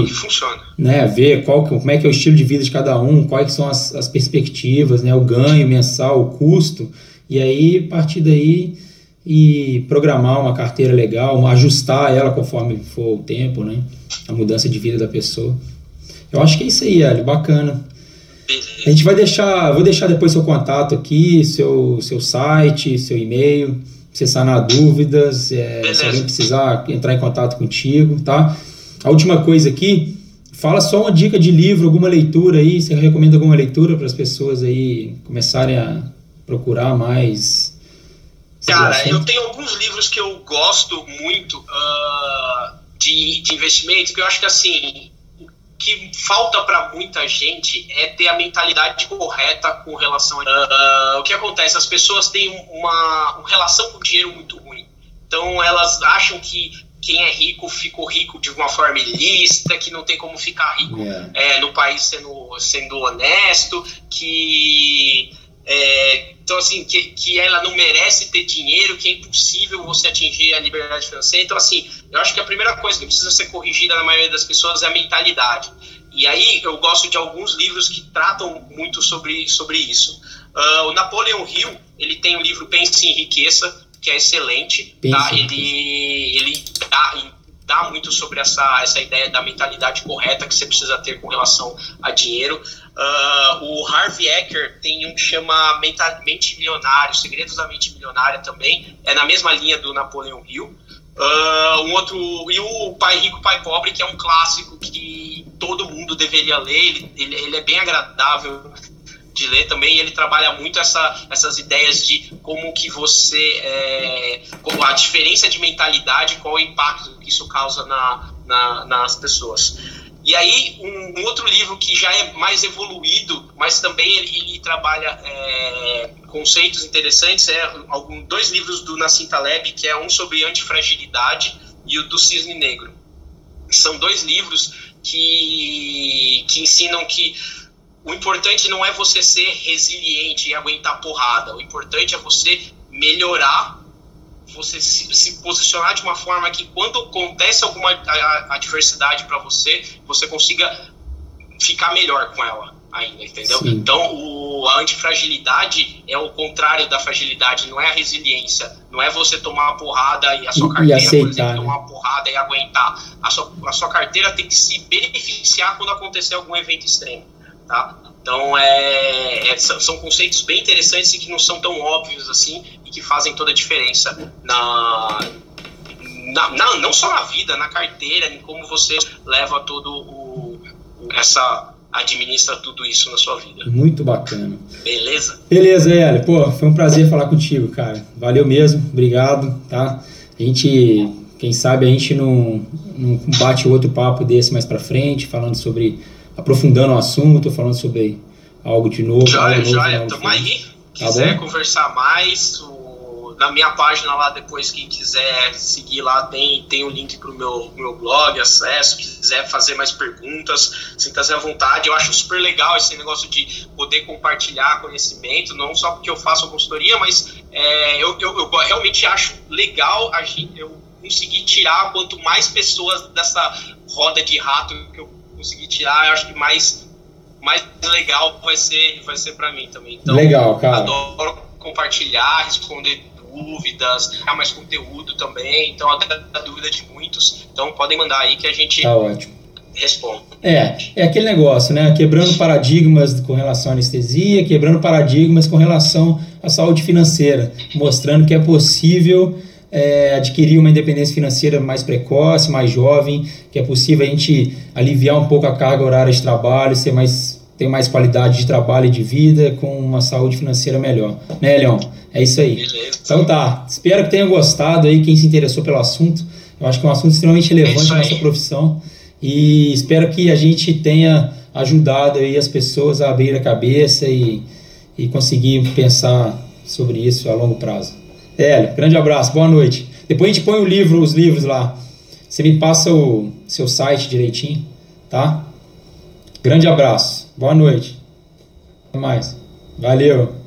né, ver qual, como é que é o estilo de vida de cada um, quais são as, as perspectivas, né, o ganho mensal, o custo, e aí partir daí e programar uma carteira legal, ajustar ela conforme for o tempo, né, a mudança de vida da pessoa. Eu acho que é isso aí, Hélio, bacana. A gente vai deixar, vou deixar depois seu contato aqui, seu, seu site, seu e-mail você sanar dúvidas, é, se alguém precisar entrar em contato contigo, tá? A última coisa aqui, fala só uma dica de livro, alguma leitura aí, você recomenda alguma leitura para as pessoas aí começarem a procurar mais? Cara, eu tenho alguns livros que eu gosto muito uh, de, de investimentos, que eu acho que assim, que falta para muita gente é ter a mentalidade correta com relação a uh, o que acontece as pessoas têm uma, uma relação com o dinheiro muito ruim então elas acham que quem é rico ficou rico de uma forma ilícita, que não tem como ficar rico yeah. é, no país sendo, sendo honesto, que é, então, assim, que, que ela não merece ter dinheiro, que é impossível você atingir a liberdade financeira. Então, assim, eu acho que a primeira coisa que precisa ser corrigida na maioria das pessoas é a mentalidade. E aí eu gosto de alguns livros que tratam muito sobre, sobre isso. Uh, o Napoleon Hill, ele tem o livro Pense em Riqueza, que é excelente. Tá? Ele, ele dá, dá muito sobre essa, essa ideia da mentalidade correta que você precisa ter com relação a dinheiro. Uh, o Harvey Ecker tem um que chama Mente Milionária, Segredos da Mente Milionária também, é na mesma linha do Napoleon Hill. Uh, um outro, e o Pai Rico, Pai Pobre, que é um clássico que todo mundo deveria ler, ele, ele, ele é bem agradável de ler também, ele trabalha muito essa, essas ideias de como que você, é, como a diferença de mentalidade, qual o impacto que isso causa na, na nas pessoas. E aí, um, um, outro livro que já é mais evoluído, mas também ele, ele trabalha é, conceitos interessantes, é algum, dois livros do Nassim Taleb, que é um sobre antifragilidade e o do Cisne Negro. São dois livros que, que ensinam que o importante não é você ser resiliente e aguentar porrada. O importante é você melhorar, você se, se posicionar de uma forma que quando acontece alguma adversidade para você, você consiga ficar melhor com ela ainda, entendeu? Sim. Então, o, a antifragilidade é o contrário da fragilidade, não é a resiliência, não é você tomar uma porrada e a sua carteira, aceitar, por exemplo, né? tomar uma porrada e aguentar. A sua, a sua carteira tem que se beneficiar quando acontecer algum evento extremo. Tá? Então, é, é, são conceitos bem interessantes e que não são tão óbvios assim que fazem toda a diferença na, na, na não só na vida, na carteira, em como você leva todo o, o essa administra tudo isso na sua vida. Muito bacana. Beleza? Beleza, Hélio. Pô, foi um prazer falar contigo, cara. Valeu mesmo, obrigado, tá? A gente, quem sabe a gente não, não bate outro papo desse mais pra frente, falando sobre aprofundando o assunto, falando sobre algo de novo. Joia, joia, tamo aí. Tá quiser conversar mais, o, na minha página lá depois, quem quiser seguir lá, tem, tem o link pro meu, meu blog, acesso, quiser fazer mais perguntas, sinta-se à vontade. Eu acho super legal esse negócio de poder compartilhar conhecimento, não só porque eu faço a consultoria, mas é, eu, eu, eu, realmente acho legal a gente, eu conseguir tirar quanto mais pessoas dessa roda de rato que eu conseguir tirar, eu acho que mais, mais legal vai ser, vai ser para mim também. Então, legal, cara. Adoro compartilhar, responder dúvidas, criar mais conteúdo também. Então, até a dúvida de muitos. Então, podem mandar aí que a gente tá responde. É, é aquele negócio, né? Quebrando paradigmas com relação à anestesia, quebrando paradigmas com relação à saúde financeira, mostrando que é possível é, adquirir uma independência financeira mais precoce, mais jovem, que é possível a gente aliviar um pouco a carga horária de trabalho, ser mais, ter mais qualidade de trabalho e de vida, com uma saúde financeira melhor. Né, Leon? É isso aí. Beleza. Então tá, espero que tenha gostado aí, quem se interessou pelo assunto. Eu acho que é um assunto extremamente relevante é na nossa profissão e espero que a gente tenha ajudado aí as pessoas a abrir a cabeça e, e conseguir pensar sobre isso a longo prazo. Hélio, grande abraço, boa noite. Depois a gente põe o livro, os livros lá. Você me passa o seu site direitinho, tá? Grande abraço, boa noite. Até mais. Valeu.